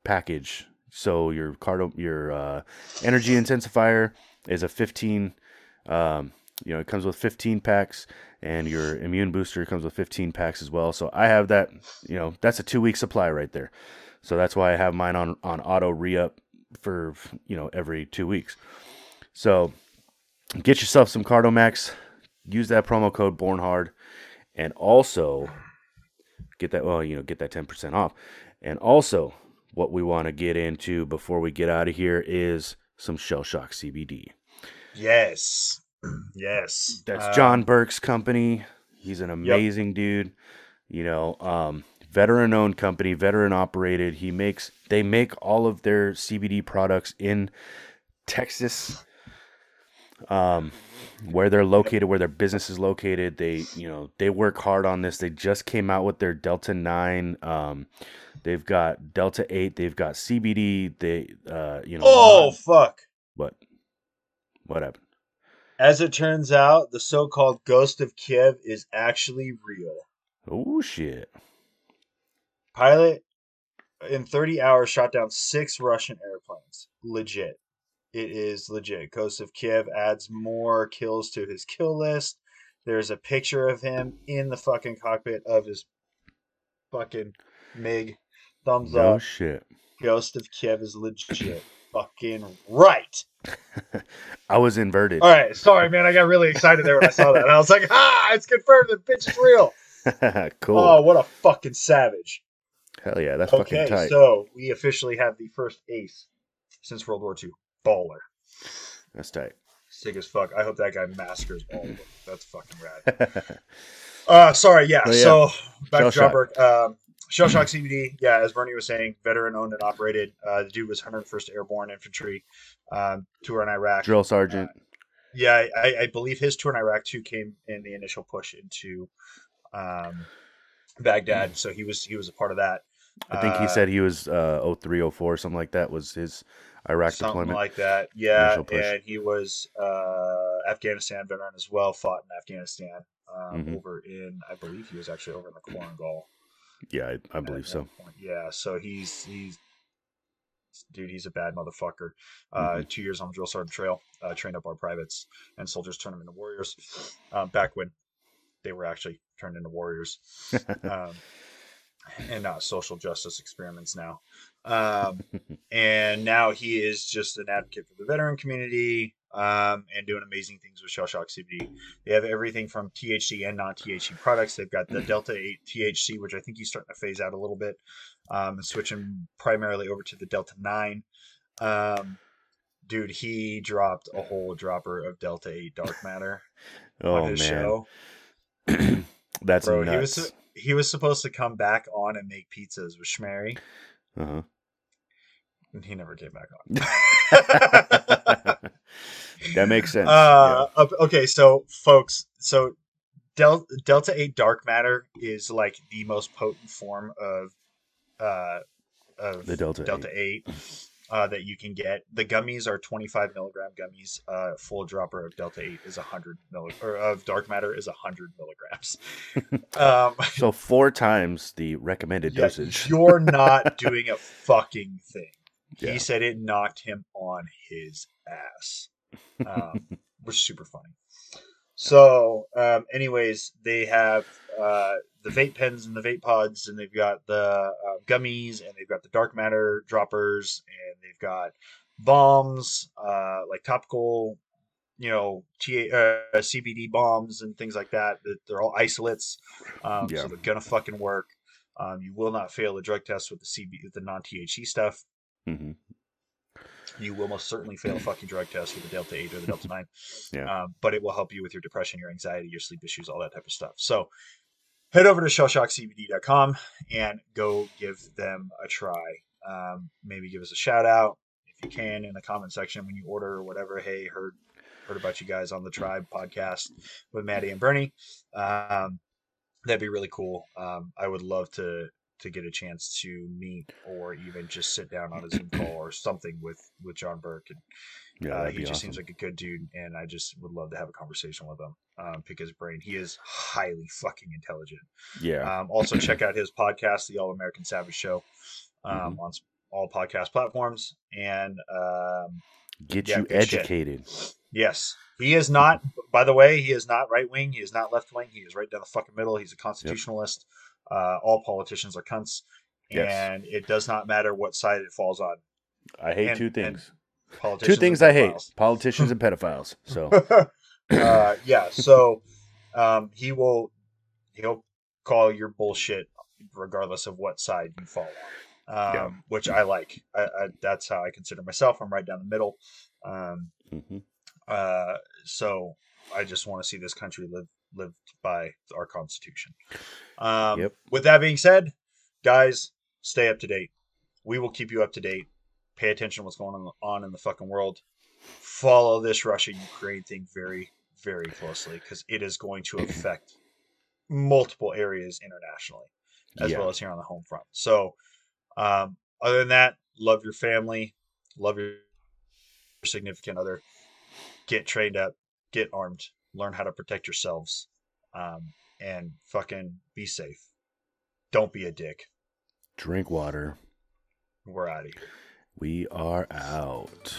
[SPEAKER 2] package. So your Cardo, your uh, energy intensifier, is a 15 um, you know it comes with 15 packs and your immune booster comes with 15 packs as well. So i have that you know that's a two week supply right there. So that's why i have mine on on auto re-up for you know every two weeks. So get yourself some cardomax use that promo code born hard and also get that well you know get that 10% off. And also what we want to get into before we get out of here is some Shell Shock CBD.
[SPEAKER 1] Yes. Yes.
[SPEAKER 2] That's uh, John Burke's company. He's an amazing yep. dude. You know, um, veteran owned company, veteran operated. He makes they make all of their CBD products in Texas. Um, where they're located, where their business is located. They, you know, they work hard on this. They just came out with their Delta Nine. Um, they've got Delta Eight. They've got CBD. They, uh, you know.
[SPEAKER 1] Oh fuck!
[SPEAKER 2] What? What happened?
[SPEAKER 1] As it turns out, the so-called Ghost of Kiev is actually real.
[SPEAKER 2] Oh shit!
[SPEAKER 1] Pilot in 30 hours shot down six Russian airplanes. Legit. It is legit. Ghost of Kiev adds more kills to his kill list. There's a picture of him in the fucking cockpit of his fucking MiG. Thumbs
[SPEAKER 2] no
[SPEAKER 1] up.
[SPEAKER 2] Oh shit.
[SPEAKER 1] Ghost of Kiev is legit. fucking right.
[SPEAKER 2] I was inverted.
[SPEAKER 1] All right. Sorry, man. I got really excited there when I saw that. I was like, ah, it's confirmed. The bitch is real.
[SPEAKER 2] cool.
[SPEAKER 1] Oh, what a fucking savage.
[SPEAKER 2] Hell yeah. That's
[SPEAKER 1] Okay,
[SPEAKER 2] fucking tight.
[SPEAKER 1] so we officially have the first ace since World War II. Baller.
[SPEAKER 2] That's tight.
[SPEAKER 1] Sick as fuck. I hope that guy massacres all of them. That's fucking rad. Uh, sorry, yeah.
[SPEAKER 2] Oh, yeah.
[SPEAKER 1] So back
[SPEAKER 2] Shell
[SPEAKER 1] to John Um, Shell Shock CBD, yeah, as Bernie was saying, veteran owned and operated. Uh, the dude was 101st Airborne Infantry, um, tour in Iraq.
[SPEAKER 2] Drill sergeant.
[SPEAKER 1] Yeah, I, I believe his tour in Iraq too came in the initial push into um, Baghdad, so he was he was a part of that.
[SPEAKER 2] I think he
[SPEAKER 1] Uh,
[SPEAKER 2] said he was uh 03, 04, something like that was his Iraq
[SPEAKER 1] something
[SPEAKER 2] deployment.
[SPEAKER 1] like that. Yeah, and he was uh, Afghanistan veteran as well. Fought in Afghanistan um,
[SPEAKER 2] Mhm.
[SPEAKER 1] over in, I believe he was actually over in the Korengal.
[SPEAKER 2] Yeah, I, I believe so.
[SPEAKER 1] point. Yeah, so he's he's dude, he's a bad motherfucker. Uh,
[SPEAKER 2] Mm-hmm.
[SPEAKER 1] Two years on the drill sergeant trail, uh, trained up our privates and soldiers, turned them into warriors. Um, back when they were actually turned into warriors, um, and not social justice experiments now. Um, and now he is just an advocate for the veteran community um, and doing amazing things with Shell Shock CBD. They have everything from THC and non-THC products. They've got the Delta 8 THC, which I think he's starting to phase out a little bit, um, and switching primarily over to the Delta 9. Um, dude, he dropped a whole dropper of Delta 8 dark matter
[SPEAKER 2] oh
[SPEAKER 1] on
[SPEAKER 2] man,
[SPEAKER 1] his show.
[SPEAKER 2] that's
[SPEAKER 1] Bro, he was he was supposed to come back on and make pizzas with Schmary,
[SPEAKER 2] Uh-huh.
[SPEAKER 1] and he never came back on.
[SPEAKER 2] that makes sense.
[SPEAKER 1] Uh, o- okay, so folks, so Del- Delta Eight dark matter is like the most potent form of uh of
[SPEAKER 2] The Delta
[SPEAKER 1] Delta Eight uh, that you can get. The gummies are twenty five milligram gummies. Uh, full dropper of Delta Eight is hundred milli or of dark matter is hundred milligrams. um.
[SPEAKER 2] So four times the recommended
[SPEAKER 1] yeah,
[SPEAKER 2] dosage.
[SPEAKER 1] you're not doing a fucking thing.
[SPEAKER 2] Yeah.
[SPEAKER 1] He said it knocked him on his ass, um, which is super funny. So, um, anyways, they have uh, the vape pens and the vape pods, and they've got the uh, gummies, and they've got the dark matter droppers, and they've got bombs, uh, like topical, you know, TA, uh, CBD bombs and things like that. That- They're all isolates, um,
[SPEAKER 2] Yeah.
[SPEAKER 1] so they're gonna fucking work. Um, you will not fail the drug test with the CB, with the non THC stuff.
[SPEAKER 2] hmm
[SPEAKER 1] You will most certainly fail a fucking drug test with the Delta 8 or the Delta 9.
[SPEAKER 2] Yeah.
[SPEAKER 1] Um, but it will help you with your depression, your anxiety, your sleep issues, all that type of stuff. So head over to shellshockcbd.com and go give them a try. Um, maybe give us a shout out if you can in the comment section when you order or whatever. Hey, heard heard about you guys on the Tribe podcast with Maddie and Bernie. Um, that'd be really cool. Um, I would love to to get a chance to meet or even just sit down on a Zoom call or something with with John Burke. And
[SPEAKER 2] Yeah,
[SPEAKER 1] uh, he just
[SPEAKER 2] awesome.
[SPEAKER 1] seems like a good dude, and I just would love to have a conversation with him. Um, pick his brain. He is highly fucking intelligent.
[SPEAKER 2] yeah.
[SPEAKER 1] Um, also, check out his podcast, The All American Savage Show, um,
[SPEAKER 2] Mm-hmm.
[SPEAKER 1] on all podcast platforms. And um,
[SPEAKER 2] Get
[SPEAKER 1] yeah,
[SPEAKER 2] you
[SPEAKER 1] good shit.
[SPEAKER 2] educated.
[SPEAKER 1] yes, he is not. By the way, he is not right wing. He is not left wing. He is right down the fucking middle. He's a constitutionalist. Uh, all politicians are cunts,
[SPEAKER 2] Yes.
[SPEAKER 1] and it does not matter what side it falls on.
[SPEAKER 2] I hate
[SPEAKER 1] and-
[SPEAKER 2] two things.
[SPEAKER 1] Politicians
[SPEAKER 2] Two things I hate: politicians and pedophiles. So
[SPEAKER 1] uh, yeah, so um, he will he'll call your bullshit regardless of what side you fall on, um,
[SPEAKER 2] Yeah.
[SPEAKER 1] which I like. I, I, that's how I consider myself. I'm right down the middle. Um,
[SPEAKER 2] mhm.
[SPEAKER 1] uh, so I just want to see this country live live by our Constitution. Um,
[SPEAKER 2] Yep.
[SPEAKER 1] With that being said, guys, stay up to date. We will keep you up to date. Pay attention to what's going on on in the fucking world. Follow this Russia Ukraine thing very, very closely because it is going to affect multiple areas internationally as yeah. well as here on the home front. So, um, other than that, love your family, love your significant other, get trained up, get armed, learn how to protect yourselves, um, and fucking be safe. Don't be a dick.
[SPEAKER 2] Drink water.
[SPEAKER 1] We're out of here.
[SPEAKER 2] We are out.